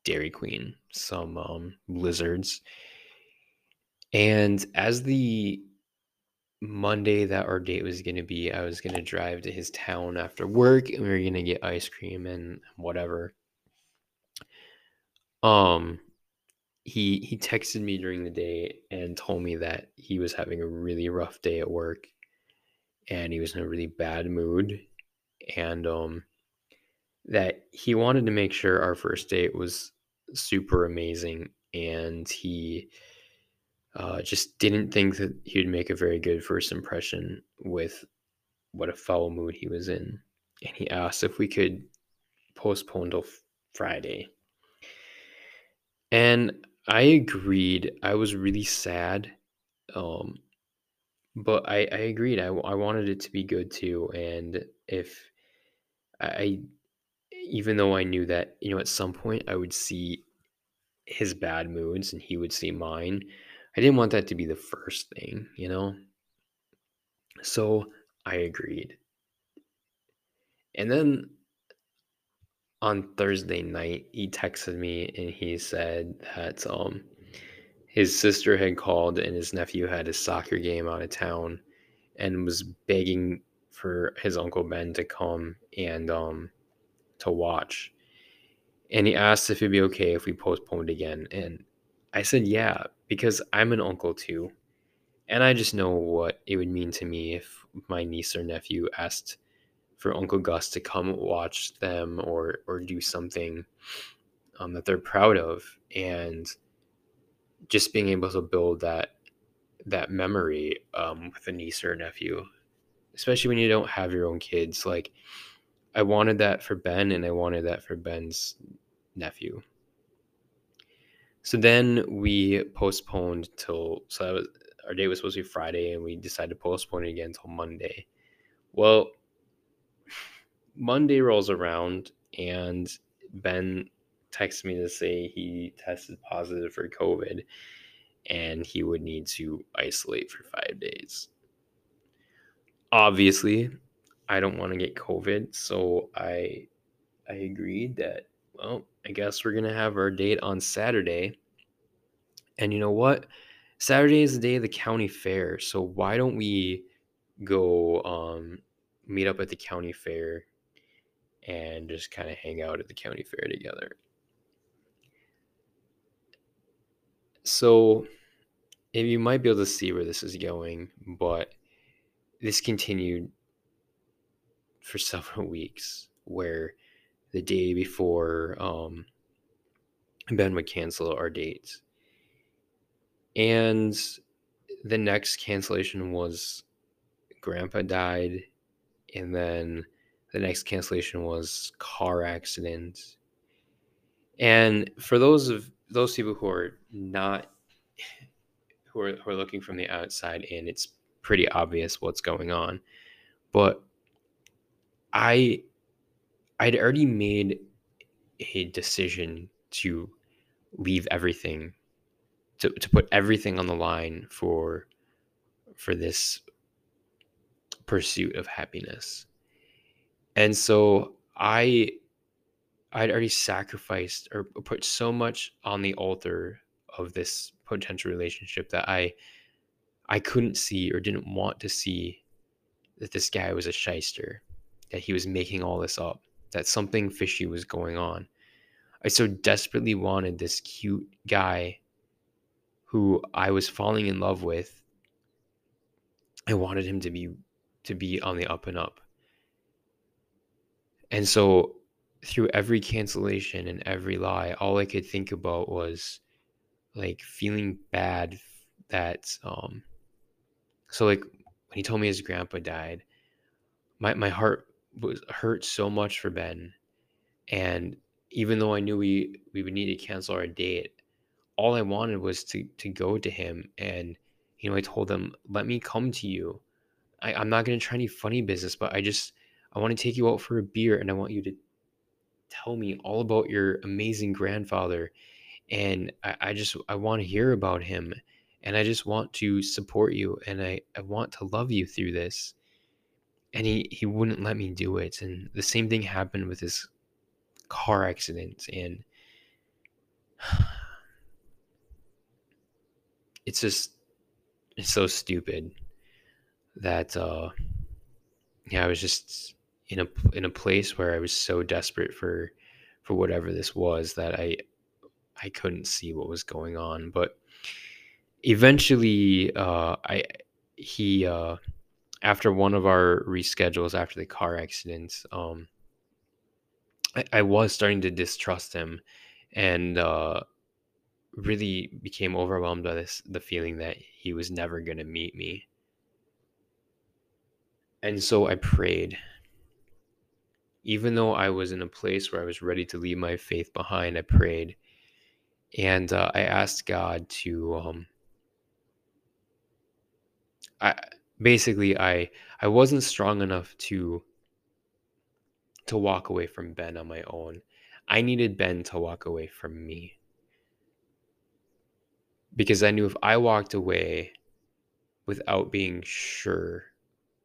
A: Dairy Queen, some um, blizzards, And as the Monday that our date was going to be, I was going to drive to his town after work and we were going to get ice cream and whatever. Um he he texted me during the day and told me that he was having a really rough day at work and he was in a really bad mood and um that he wanted to make sure our first date was super amazing and he uh, just didn't think that he would make a very good first impression with what a foul mood he was in and he asked if we could postpone till friday and I agreed. I was really sad. Um, but I, I agreed. I, I wanted it to be good too. And if I, even though I knew that, you know, at some point I would see his bad moods and he would see mine, I didn't want that to be the first thing, you know? So I agreed. And then on Thursday night, he texted me and he said that um his sister had called and his nephew had a soccer game out of town and was begging for his uncle Ben to come and um to watch. And he asked if it'd be okay if we postponed again. And I said yeah, because I'm an uncle too. And I just know what it would mean to me if my niece or nephew asked for Uncle Gus to come watch them or or do something um, that they're proud of, and just being able to build that that memory um, with a niece or a nephew, especially when you don't have your own kids. Like I wanted that for Ben, and I wanted that for Ben's nephew. So then we postponed till so that was our date was supposed to be Friday, and we decided to postpone it again until Monday. Well, Monday rolls around and Ben texts me to say he tested positive for COVID and he would need to isolate for five days. Obviously, I don't want to get COVID, so I I agreed that well, I guess we're gonna have our date on Saturday. And you know what? Saturday is the day of the county fair, so why don't we go um, meet up at the county fair and just kind of hang out at the county fair together. So, if you might be able to see where this is going, but this continued for several weeks where the day before um, Ben would cancel our dates. And the next cancellation was Grandpa died, and then the next cancellation was car accident. And for those of those people who are not who are, who are looking from the outside in, it's pretty obvious what's going on. But I I'd already made a decision to leave everything to, to put everything on the line for for this pursuit of happiness and so I I'd already sacrificed or put so much on the altar of this potential relationship that I I couldn't see or didn't want to see that this guy was a shyster, that he was making all this up, that something fishy was going on. I so desperately wanted this cute guy who I was falling in love with. I wanted him to be to be on the up and up. And so through every cancellation and every lie, all I could think about was like feeling bad that um so like when he told me his grandpa died, my my heart was hurt so much for Ben. And even though I knew we we would need to cancel our date, all I wanted was to to go to him and you know I told him, let me come to you. I, I'm not gonna try any funny business, but I just I want to take you out for a beer and I want you to tell me all about your amazing grandfather. And I, I just, I want to hear about him. And I just want to support you and I, I want to love you through this. And he, he wouldn't let me do it. And the same thing happened with his car accident. And it's just, it's so stupid that uh yeah, I was just in a in a place where I was so desperate for for whatever this was that I I couldn't see what was going on. But eventually, uh, I he uh, after one of our reschedules after the car accident, um, I, I was starting to distrust him, and uh, really became overwhelmed by this the feeling that he was never going to meet me. And so I prayed even though I was in a place where I was ready to leave my faith behind, I prayed and uh, I asked God to. Um, I basically I I wasn't strong enough to to walk away from Ben on my own. I needed Ben to walk away from me because I knew if I walked away without being sure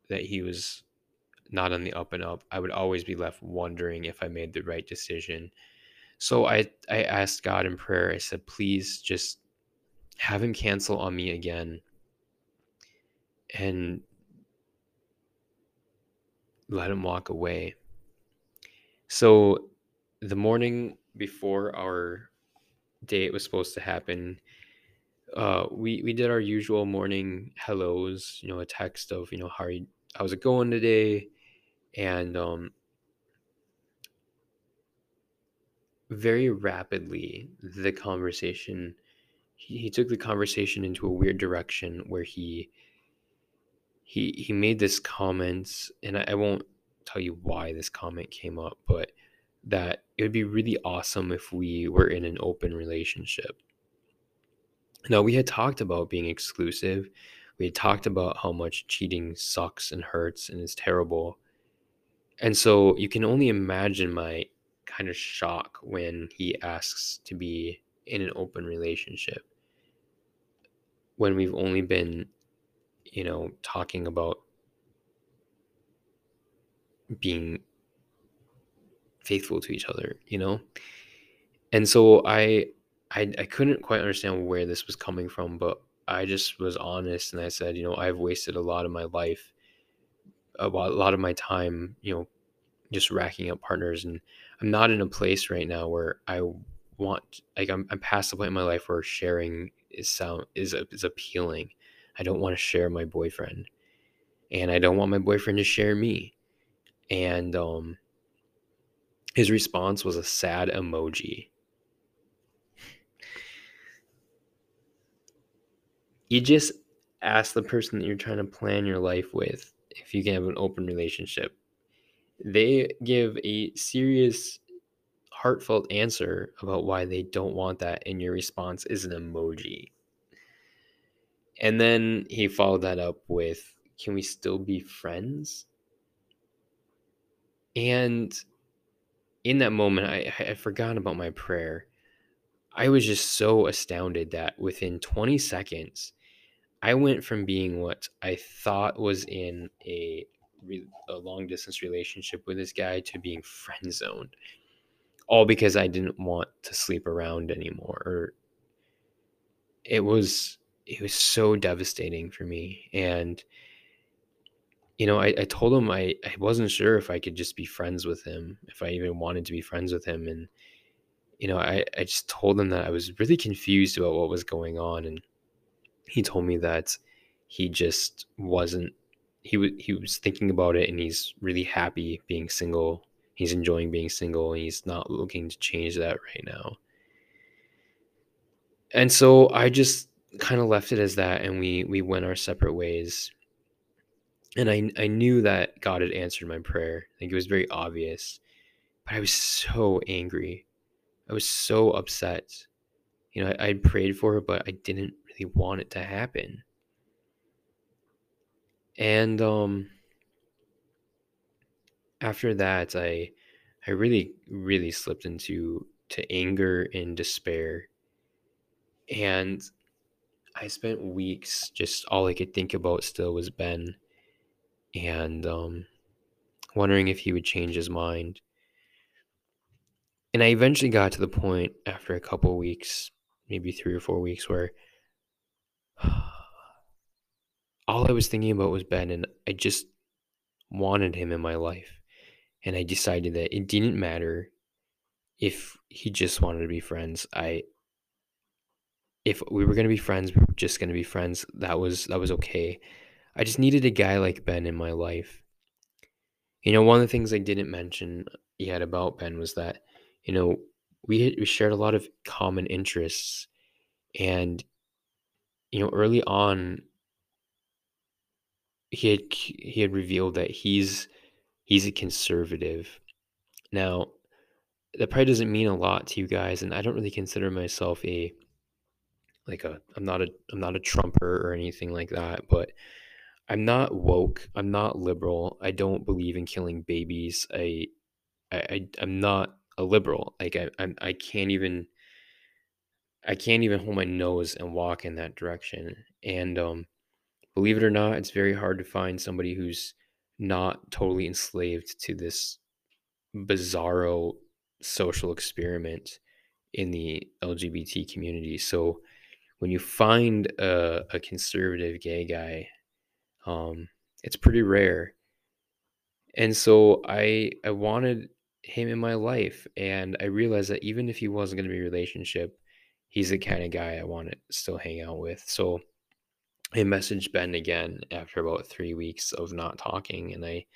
A: that he was not on the up and up, I would always be left wondering if I made the right decision. So I I asked God in prayer. I said, "Please just have him cancel on me again and let him walk away." So the morning before our date was supposed to happen, uh, we we did our usual morning hellos, you know, a text of, you know, how are you, how's it going today? And um very rapidly the conversation he, he took the conversation into a weird direction where he he he made this comment and I, I won't tell you why this comment came up but that it would be really awesome if we were in an open relationship. Now we had talked about being exclusive. We had talked about how much cheating sucks and hurts and is terrible. And so you can only imagine my kind of shock when he asks to be in an open relationship when we've only been you know talking about being faithful to each other you know? And so I, I i couldn't quite understand where this was coming from but i just was honest and i said you know i've wasted a lot of my life a lot of my time you know just racking up partners. And i'm not in a place right now where i want like i'm, I'm past the point in my life where sharing is sound is is appealing i don't want to share my boyfriend and i don't want my boyfriend to share me and um his response was a sad emoji. You just ask the person that you're trying to plan your life with if you can have an open relationship. They give a serious heartfelt answer about why they don't want that and your response is an emoji and then he followed that up with can we still be friends? And in that moment i i forgot about my prayer. I was just so astounded that within 20 seconds i went from being what i thought was in a a long distance relationship with this guy to being friend zoned. All because I didn't want to sleep around anymore or it was it was so devastating for me and you know I, I told him I, I wasn't sure if I could just be friends with him if I even wanted to be friends with him and you know I, I just told him that I was really confused about what was going on and he told me that he just wasn't he was he was thinking about it and he's really happy being single. He's enjoying being single and he's not looking to change that right now. And so I just kind of left it as that and we we went our separate ways. And I I knew that God had answered my prayer. I think it was very obvious. But I was so angry. I was so upset. You know, I, I prayed for it, but I didn't really want it to happen and um after that i i really really slipped into to anger and despair and i spent weeks just all i could think about still was ben and um wondering if he would change his mind and i eventually got to the point after a couple weeks maybe three or four weeks where all I was thinking about was Ben, and I just wanted him in my life. And I decided that it didn't matter if he just wanted to be friends. I if we were going to be friends, we were just going to be friends. That was that was okay. I just needed a guy like Ben in my life. You know, one of the things I didn't mention yet about Ben was that, you know, we had, we shared a lot of common interests and you know, early on he had he had revealed that he's he's a conservative. Now, that probably doesn't mean a lot to you guys and I don't really consider myself a like a I'm not a I'm not a trumper or anything like that, but I'm not woke. I'm not liberal. I don't believe in killing babies. I I, I I'm not a liberal. Like I I'm, I can't even I can't even hold my nose and walk in that direction. And um, believe it or not, it's very hard to find somebody who's not totally enslaved to this bizarro social experiment in the LGBT community. So when you find a, a conservative gay guy, um, it's pretty rare. And so I I wanted him in my life, and I realized that even if he wasn't going to be a relationship, he's the kind of guy I want to still hang out with. So I messaged Ben again after about three weeks of not talking, and I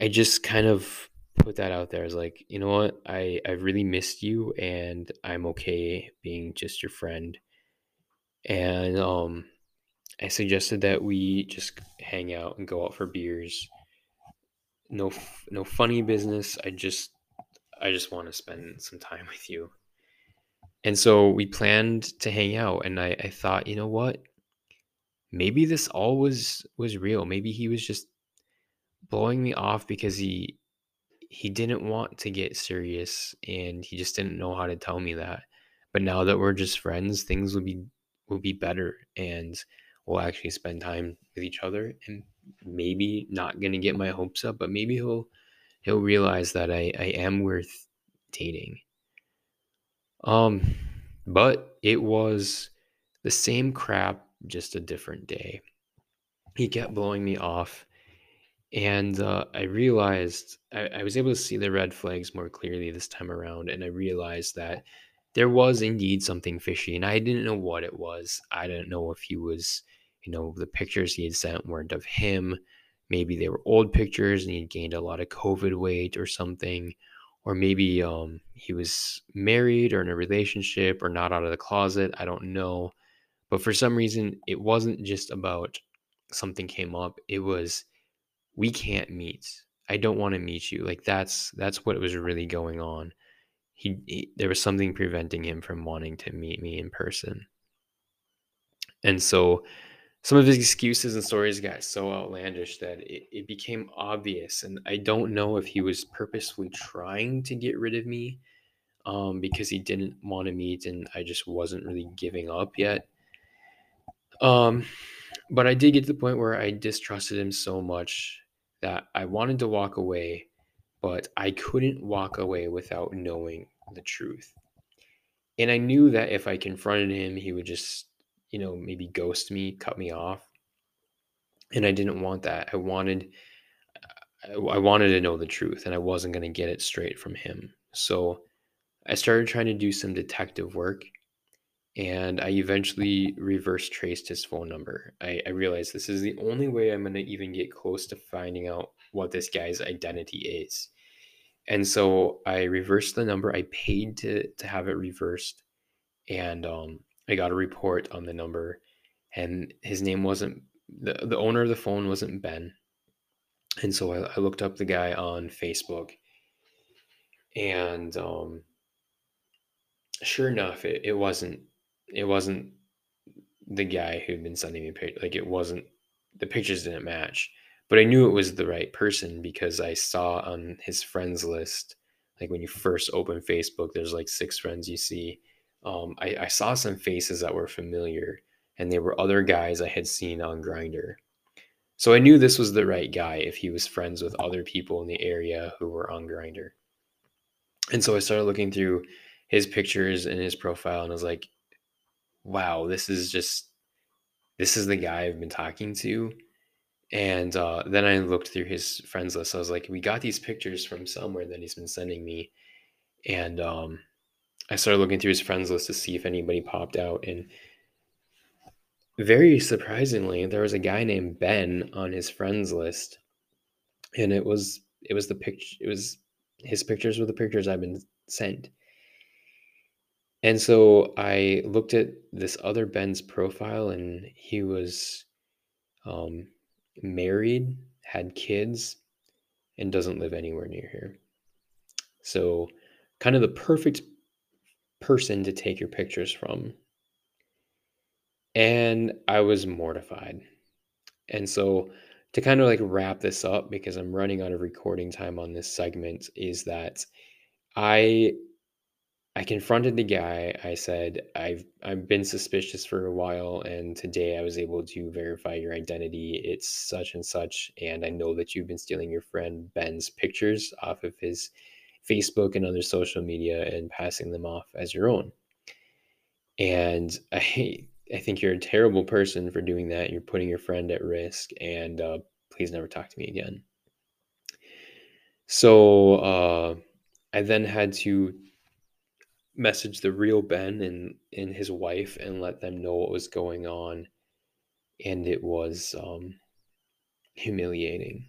A: I just kind of put that out there as like, you know what, I I really missed you, and I'm okay being just your friend. And um, I suggested that we just hang out and go out for beers. No, no funny business. I just I just want to spend some time with you. And so we planned to hang out and I, I thought, you know what? Maybe this all was was real. Maybe he was just blowing me off because he he didn't want to get serious and he just didn't know how to tell me that. But now that we're just friends, things will be will be better and we'll actually spend time with each other and maybe not gonna get my hopes up, but maybe he'll he'll realize that I, I am worth dating. Um, but it was the same crap, just a different day. He kept blowing me off, and uh, I realized I, I was able to see the red flags more clearly this time around, and I realized that there was indeed something fishy, and I didn't know what it was. I didn't know if he was, you know, the pictures he had sent weren't of him maybe they were old pictures and he had gained a lot of COVID weight or something. Or maybe um, he was married or in a relationship or not out of the closet. I don't know. But for some reason, it wasn't just about something came up. It was, we can't meet. I don't want to meet you. Like that's that's what was really going on. He, he, there was something preventing him from wanting to meet me in person. And so some of his excuses and stories got so outlandish that it, it became obvious. And I don't know if he was purposefully trying to get rid of me um, because he didn't want to meet and I just wasn't really giving up yet. Um, but I did get to the point where I distrusted him so much that I wanted to walk away, but I couldn't walk away without knowing the truth. And I knew that if I confronted him, he would just you know, maybe ghost me, cut me off. And I didn't want that. I wanted I wanted to know the truth and I wasn't going to get it straight from him. So I started trying to do some detective work and I eventually reverse traced his phone number. I, I realized this is the only way I'm going to even get close to finding out what this guy's identity is. And so I reversed the number. I paid to to have it reversed, and um, I got a report on the number, and his name wasn't the the owner of the phone wasn't Ben, and so I, I looked up the guy on Facebook, and um, sure enough, it, it wasn't it wasn't the guy who'd been sending me pictures. Like it wasn't the pictures didn't match, but I knew it was the right person because I saw on his friends list. Like when you first open Facebook, there's like six friends you see um, I, I saw some faces that were familiar, and they were other guys I had seen on Grindr. So I knew this was the right guy if he was friends with other people in the area who were on Grindr. And so I started looking through his pictures and his profile, and I was like, "Wow, this is just this is the guy I've been talking to. And uh, then I looked through his friends list. I was like, we got these pictures from somewhere that he's been sending me. And um, I started looking through his friends list to see if anybody popped out. And very surprisingly, there was a guy named Ben on his friends list. And it was it was the picture it was his pictures were the pictures I've been sent. And so I looked at this other Ben's profile and he was um, married, had kids, and doesn't live anywhere near here. So, kind of the perfect person to take your pictures from. And I was mortified. And so, to kind of like wrap this up, because I'm running out of recording time on this segment, is that I I confronted the guy. I said, "I've I've been suspicious for a while, and today I was able to verify your identity. It's such and such, and I know that you've been stealing your friend Ben's pictures off of his Facebook and other social media and passing them off as your own. And I I think you're a terrible person for doing that. You're putting your friend at risk, and uh, please never talk to me again." So uh, I then had to message the real Ben and and his wife and let them know what was going on, and it was um, humiliating.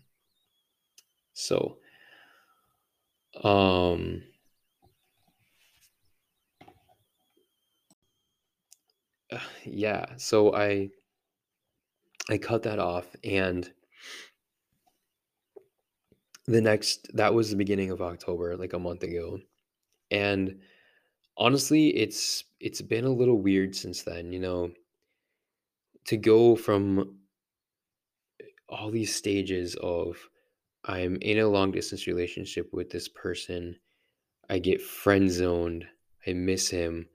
A: So, um, yeah, so I I cut that off and the next that was the beginning of October, like a month ago. And Honestly, it's it's been a little weird since then, you know, to go from all these stages of I'm in a long distance relationship with this person, I get friend zoned, I miss him,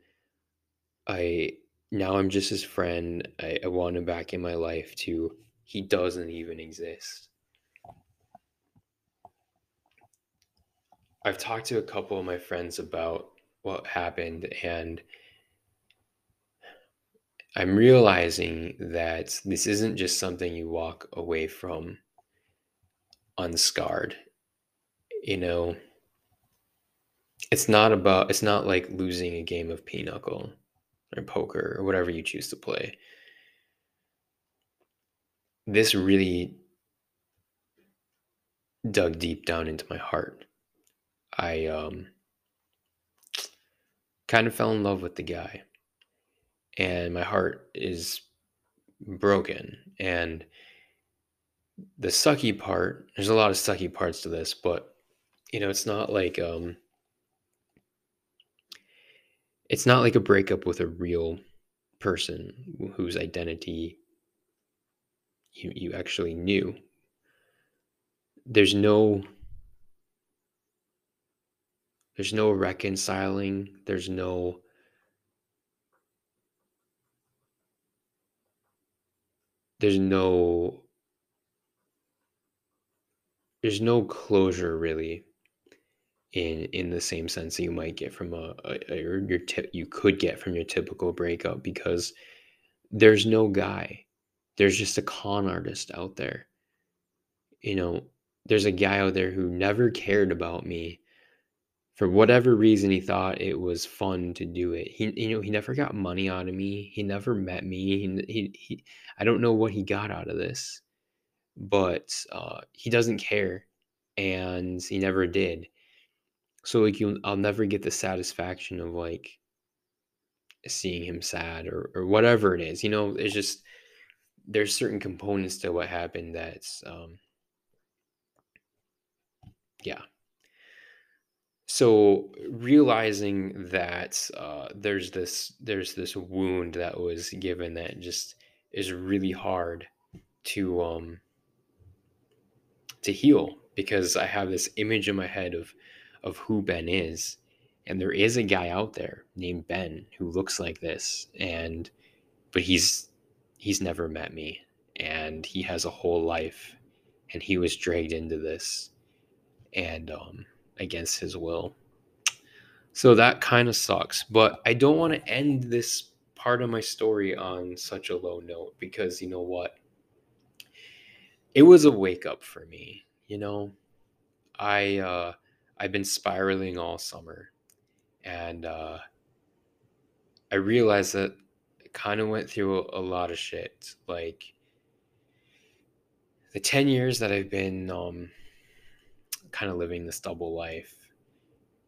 A: I now I'm just his friend, I, I want him back in my life to he doesn't even exist. I've talked to a couple of my friends about what happened and I'm realizing that this isn't just something you walk away from unscarred. You know, it's not about, it's not like losing a game of pinochle or poker or whatever you choose to play. This really dug deep down into my heart. I, um, kind of fell in love with the guy and my heart is broken and the sucky part there's a lot of sucky parts to this but you know it's not like um it's not like a breakup with a real person whose identity you you actually knew. There's no there's no reconciling. There's no there's no there's no closure really in in the same sense that you might get from a, a, a your tip you could get from your typical breakup because there's no guy. There's just a con artist out there. You know there's a guy out there who never cared about me for whatever reason he thought it was fun to do it. He you know he never got money out of me. He never met me. He, he, he i don't know what he got out of this but uh, he doesn't care and he never did. So like you i'll never get the satisfaction of like seeing him sad or, or whatever it is you know? It's just there's certain components to what happened that's um yeah so realizing that uh, there's this there's this wound that was given that just is really hard to um to heal because I have this image in my head of of who Ben is. And there is a guy out there named Ben who looks like this and but he's he's never met me. And he has a whole life and he was dragged into this. And um against his will. So that kind of sucks. But I don't want to end this part of my story on such a low note because you know what? It was a wake up for me, you know. I uh I've been spiraling all summer and uh I realized that I kind of went through a, a lot of shit. Like the 10 years that I've been um kind of living this double life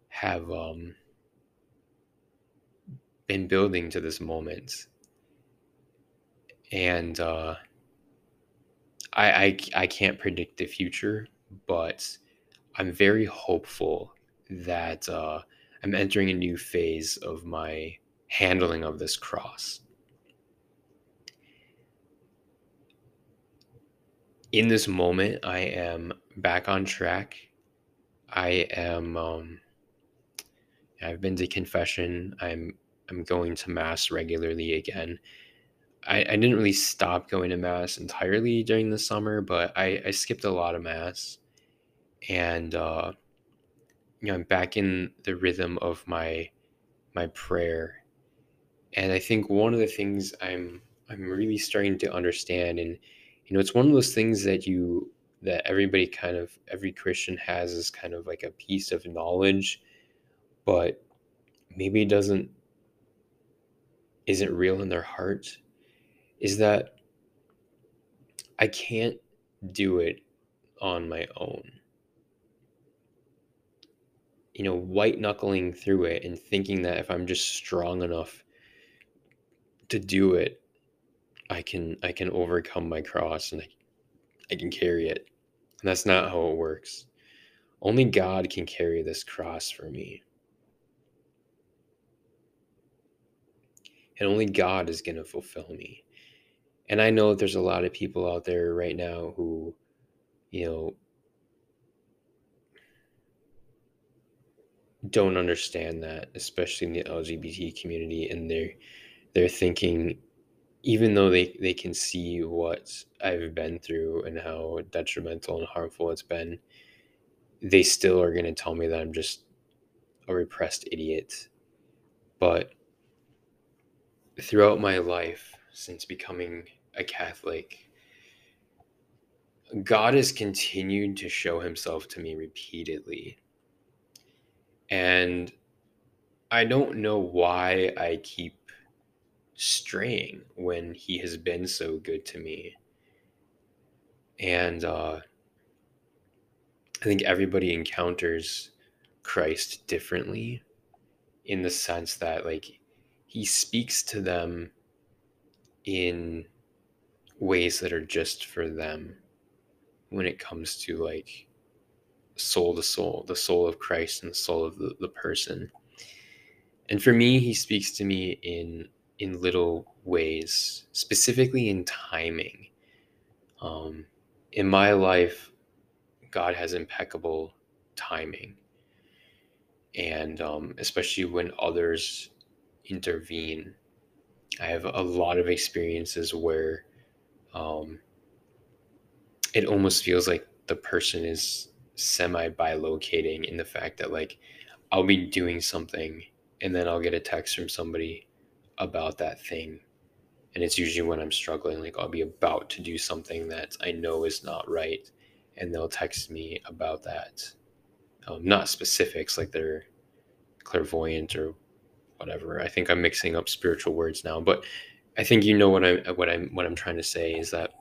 A: have um been building to this moment. And uh I, I i can't predict the future but i'm very hopeful that uh i'm entering a new phase of my handling of this cross. In this moment i am back on track i am um i've been to confession. I'm I'm going to mass regularly again. I, I didn't really stop going to mass entirely during the summer, but I, I skipped a lot of mass, and uh, you know I'm back in the rhythm of my my prayer, and I think one of the things I'm I'm really starting to understand, and you know it's one of those things that you that everybody kind of every Christian has is kind of like a piece of knowledge, but maybe it doesn't isn't real in their heart is that I can't do it on my own. You know, white knuckling through it and thinking that if I'm just strong enough to do it, I can I can overcome my cross and I, I can carry it. And that's not how it works. Only God can carry this cross for me. and only God is going to fulfill me. And I know there's a lot of people out there right now who, you know, don't understand that, especially in the LGBT community, and they're they're thinking, even though they they can see what I've been through and how detrimental and harmful it's been, they still are going to tell me that I'm just a repressed idiot. But throughout my life since becoming a Catholic, God has continued to show himself to me repeatedly. And I don't know why I keep straying when he has been so good to me. And uh, I think everybody encounters Christ differently in the sense that, like, he speaks to them in ways that are just for them when it comes to like soul to soul, the soul of Christ and the soul of the, the person. And for me, he speaks to me in in little ways, specifically in timing. Um, in my life, God has impeccable timing, and um, especially when others intervene. I have a lot of experiences where um, it almost feels like the person is semi bilocating in the fact that like I'll be doing something and then I'll get a text from somebody about that thing. And it's usually when I'm struggling, like I'll be about to do something that I know is not right. And they'll text me about that. Um, not specifics, like they're clairvoyant or whatever. I think I'm mixing up spiritual words now, but I think you know what I'm what I'm what I'm trying to say is that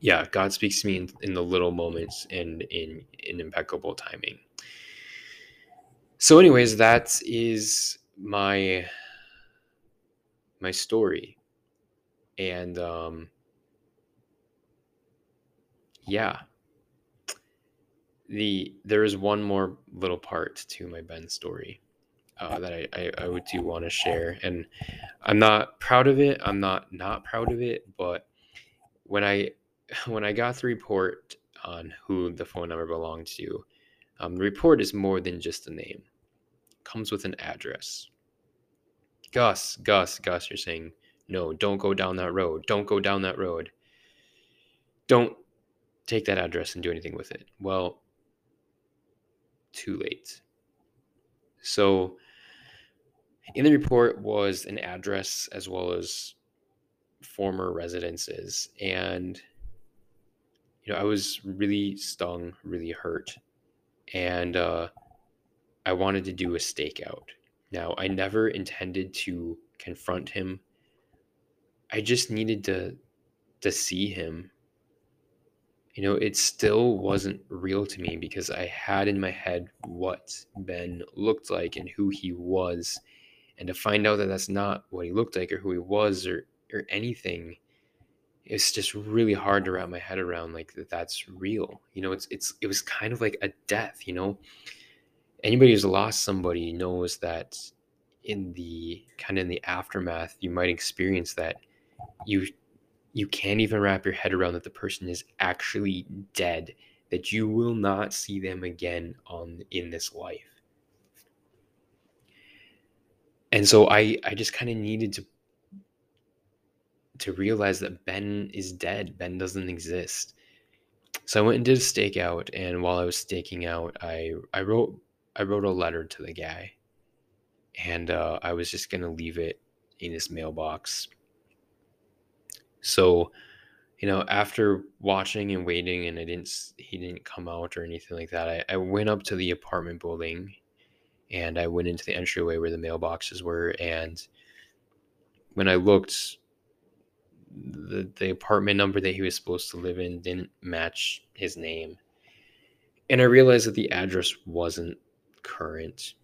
A: yeah, God speaks to me in, in the little moments and in in impeccable timing. So, anyways, that is my my story, and um, yeah, the there is one more little part to my Ben story uh, that I, I, I would do want to share. And I'm not proud of it. I'm not not proud of it. But when I when I got the report on who the phone number belonged to, um, the report is more than just a name. It comes with an address. Gus, Gus, Gus, you're saying no. Don't go down that road. Don't go down that road. Don't take that address and do anything with it. Well, too late. So In the report was an address as well as former residences. And, you know, I was really stung, really hurt. And uh, I wanted to do a stakeout. Now, I never intended to confront him. I just needed to to see him. You know, it still wasn't real to me because I had in my head what Ben looked like and who he was. And to find out that that's not what he looked like or who he was or or anything it's just really hard to wrap my head around like that that's real you know it's it's it was kind of like a death you know anybody who's lost somebody knows that in the kind of in the aftermath you might experience that you you can't even wrap your head around that the person is actually dead that you will not see them again on in this life and so i i just kind of needed to to realize that Ben is dead. Ben doesn't exist. So I went and did a stakeout, and while I was staking out, I I wrote I wrote a letter to the guy, and uh, I was just gonna leave it in his mailbox. So, you know, after watching and waiting, and I didn't he didn't come out or anything like that. I, I went up to the apartment building, and I went into the entryway where the mailboxes were, and when I looked the, the apartment number that he was supposed to live in didn't match his name. And I realized that the address wasn't current.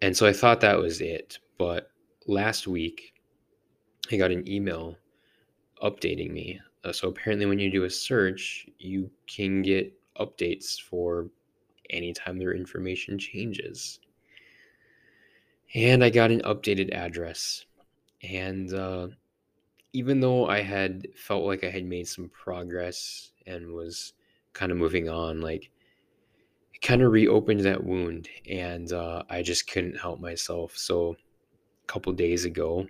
A: And so I thought that was it. But last week, I got an email updating me. Uh, so apparently, when you do a search, you can get updates for anytime their information changes. And I got an updated address. And uh, even though I had felt like I had made some progress and was kind of moving on, like kind of reopened that wound, and uh, I just couldn't help myself. So a couple days ago,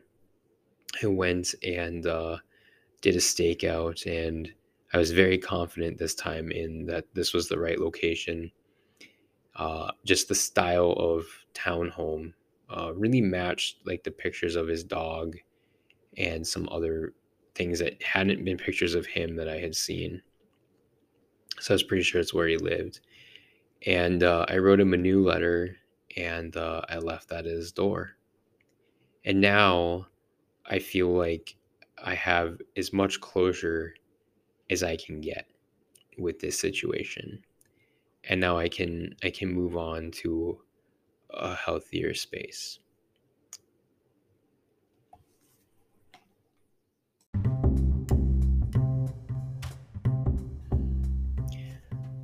A: I went and uh, did a stakeout, and I was very confident this time in that this was the right location. Uh, just the style of townhome uh, really matched like the pictures of his dog and some other things that hadn't been pictures of him that I had seen. So I was pretty sure it's where he lived. And uh, I wrote him a new letter and uh, I left that at his door. And now I feel like I have as much closure as I can get with this situation. And now I can I can move on to a healthier space.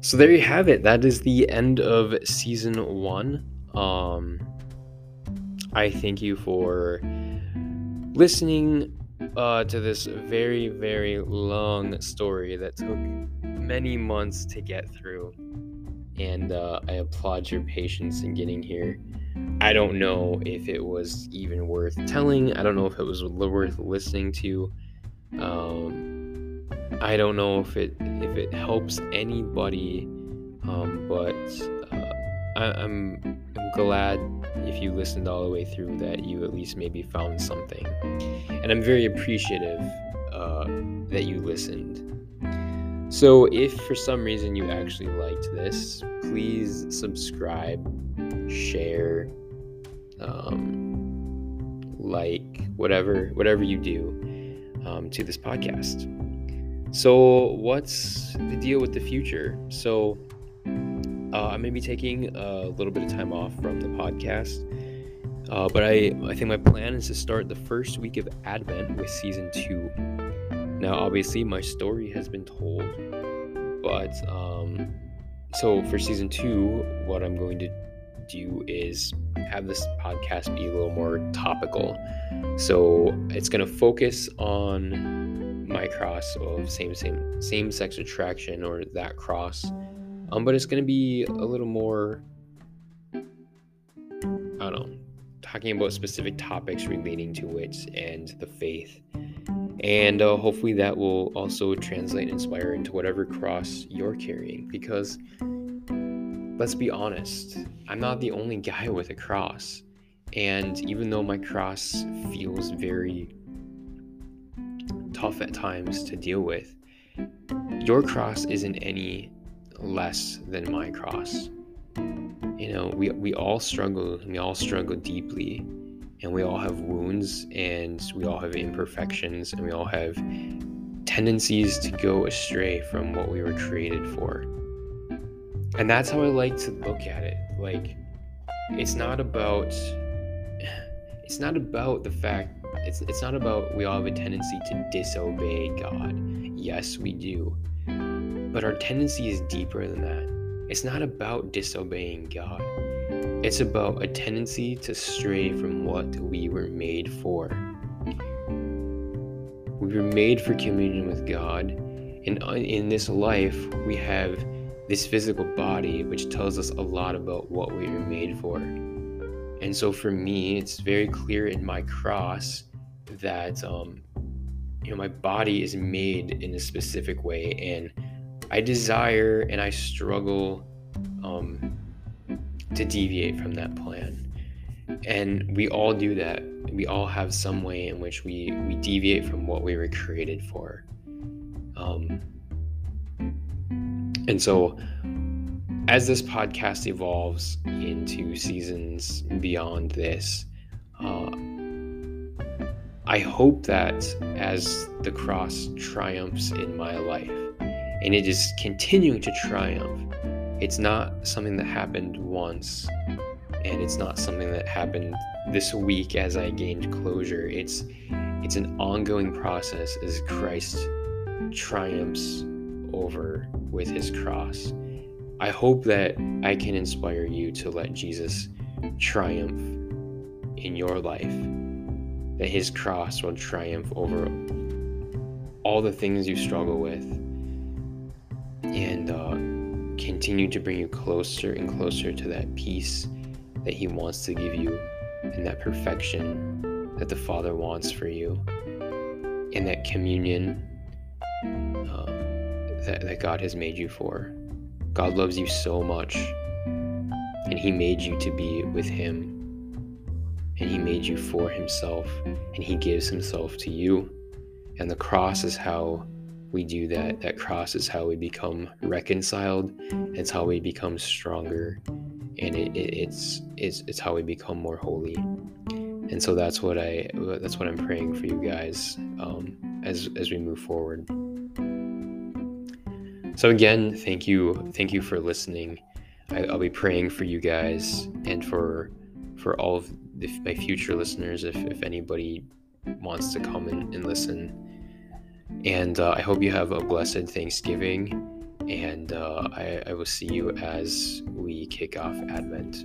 A: So there you have it. That is the end of season one. Um, I thank you for listening uh, to this very, very long story that took many months to get through and uh, I applaud your patience in getting here. I don't know if it was even worth telling. I don't know if it was worth listening to. Um, I don't know if it if it helps anybody, um, but uh, I, I'm I'm glad if you listened all the way through that you at least maybe found something, and I'm very appreciative uh, that you listened. So, if for some reason you actually liked this, please subscribe, share, um, like, whatever, whatever you do um, to this podcast. So, what's the deal with the future? So, uh, I'm going to be taking a little bit of time off from the podcast. Uh, but I, I think my plan is to start the first week of Advent with season two. Now, obviously, my story has been told, but um, so for season two, what I'm going to do is have this podcast be a little more topical. So it's going to focus on my cross of same same same sex attraction or that cross, um, but it's to be a little more. I don't know, talking about specific topics relating to it and the faith and uh, hopefully that will also translate and inspire into whatever cross you're carrying because let's be honest, I'm not the only guy with a cross. And even though my cross feels very tough at times to deal with, your cross isn't any less than my cross. You know, we, we all struggle, we all struggle deeply, and we all have wounds, and we all have imperfections, and we all have tendencies to go astray from what we were created for. And that's how I like to look at it. Like, it's not about it's not about the fact it's it's not about we all have a tendency to disobey God. Yes, we do. But our tendency is deeper than that. It's not about disobeying God. It's about a tendency to stray from what we were made for. We were made for communion with God. And in this life, we have this physical body, which tells us a lot about what we were made for. And so for me, it's very clear in my cross that um, you know my body is made in a specific way, and I desire and I struggle um, to deviate from that plan. And we all do that. We all have some way in which we we deviate from what we were created for. Um, and so, as this podcast evolves into seasons beyond this, uh, I hope that as the cross triumphs in my life, and it is continuing to triumph, it's not something that happened once, and it's not something that happened this week as I gained closure. It's it's an ongoing process as Christ triumphs over with his cross. I hope that I can inspire you to let Jesus triumph in your life, that his cross will triumph over all the things you struggle with, and uh, continue to bring you closer and closer to that peace that he wants to give you and that perfection that the Father wants for you, and that communion. Uh, that, that God has made you for. God loves you so much, and He made you to be with Him, and He made you for Himself, and He gives Himself to you. And the cross is how we do that. That cross is how we become reconciled. It's how we become stronger, and it, it, it's it's it's how we become more holy. And so that's what I that's what I'm praying for you guys um, as as we move forward. So again, thank you, thank you for listening. I, will be praying for you guys and for for all of the, my future listeners, if if anybody wants to come and, and listen. And uh, I hope you have a blessed Thanksgiving, and uh, I, I will see you as we kick off Advent.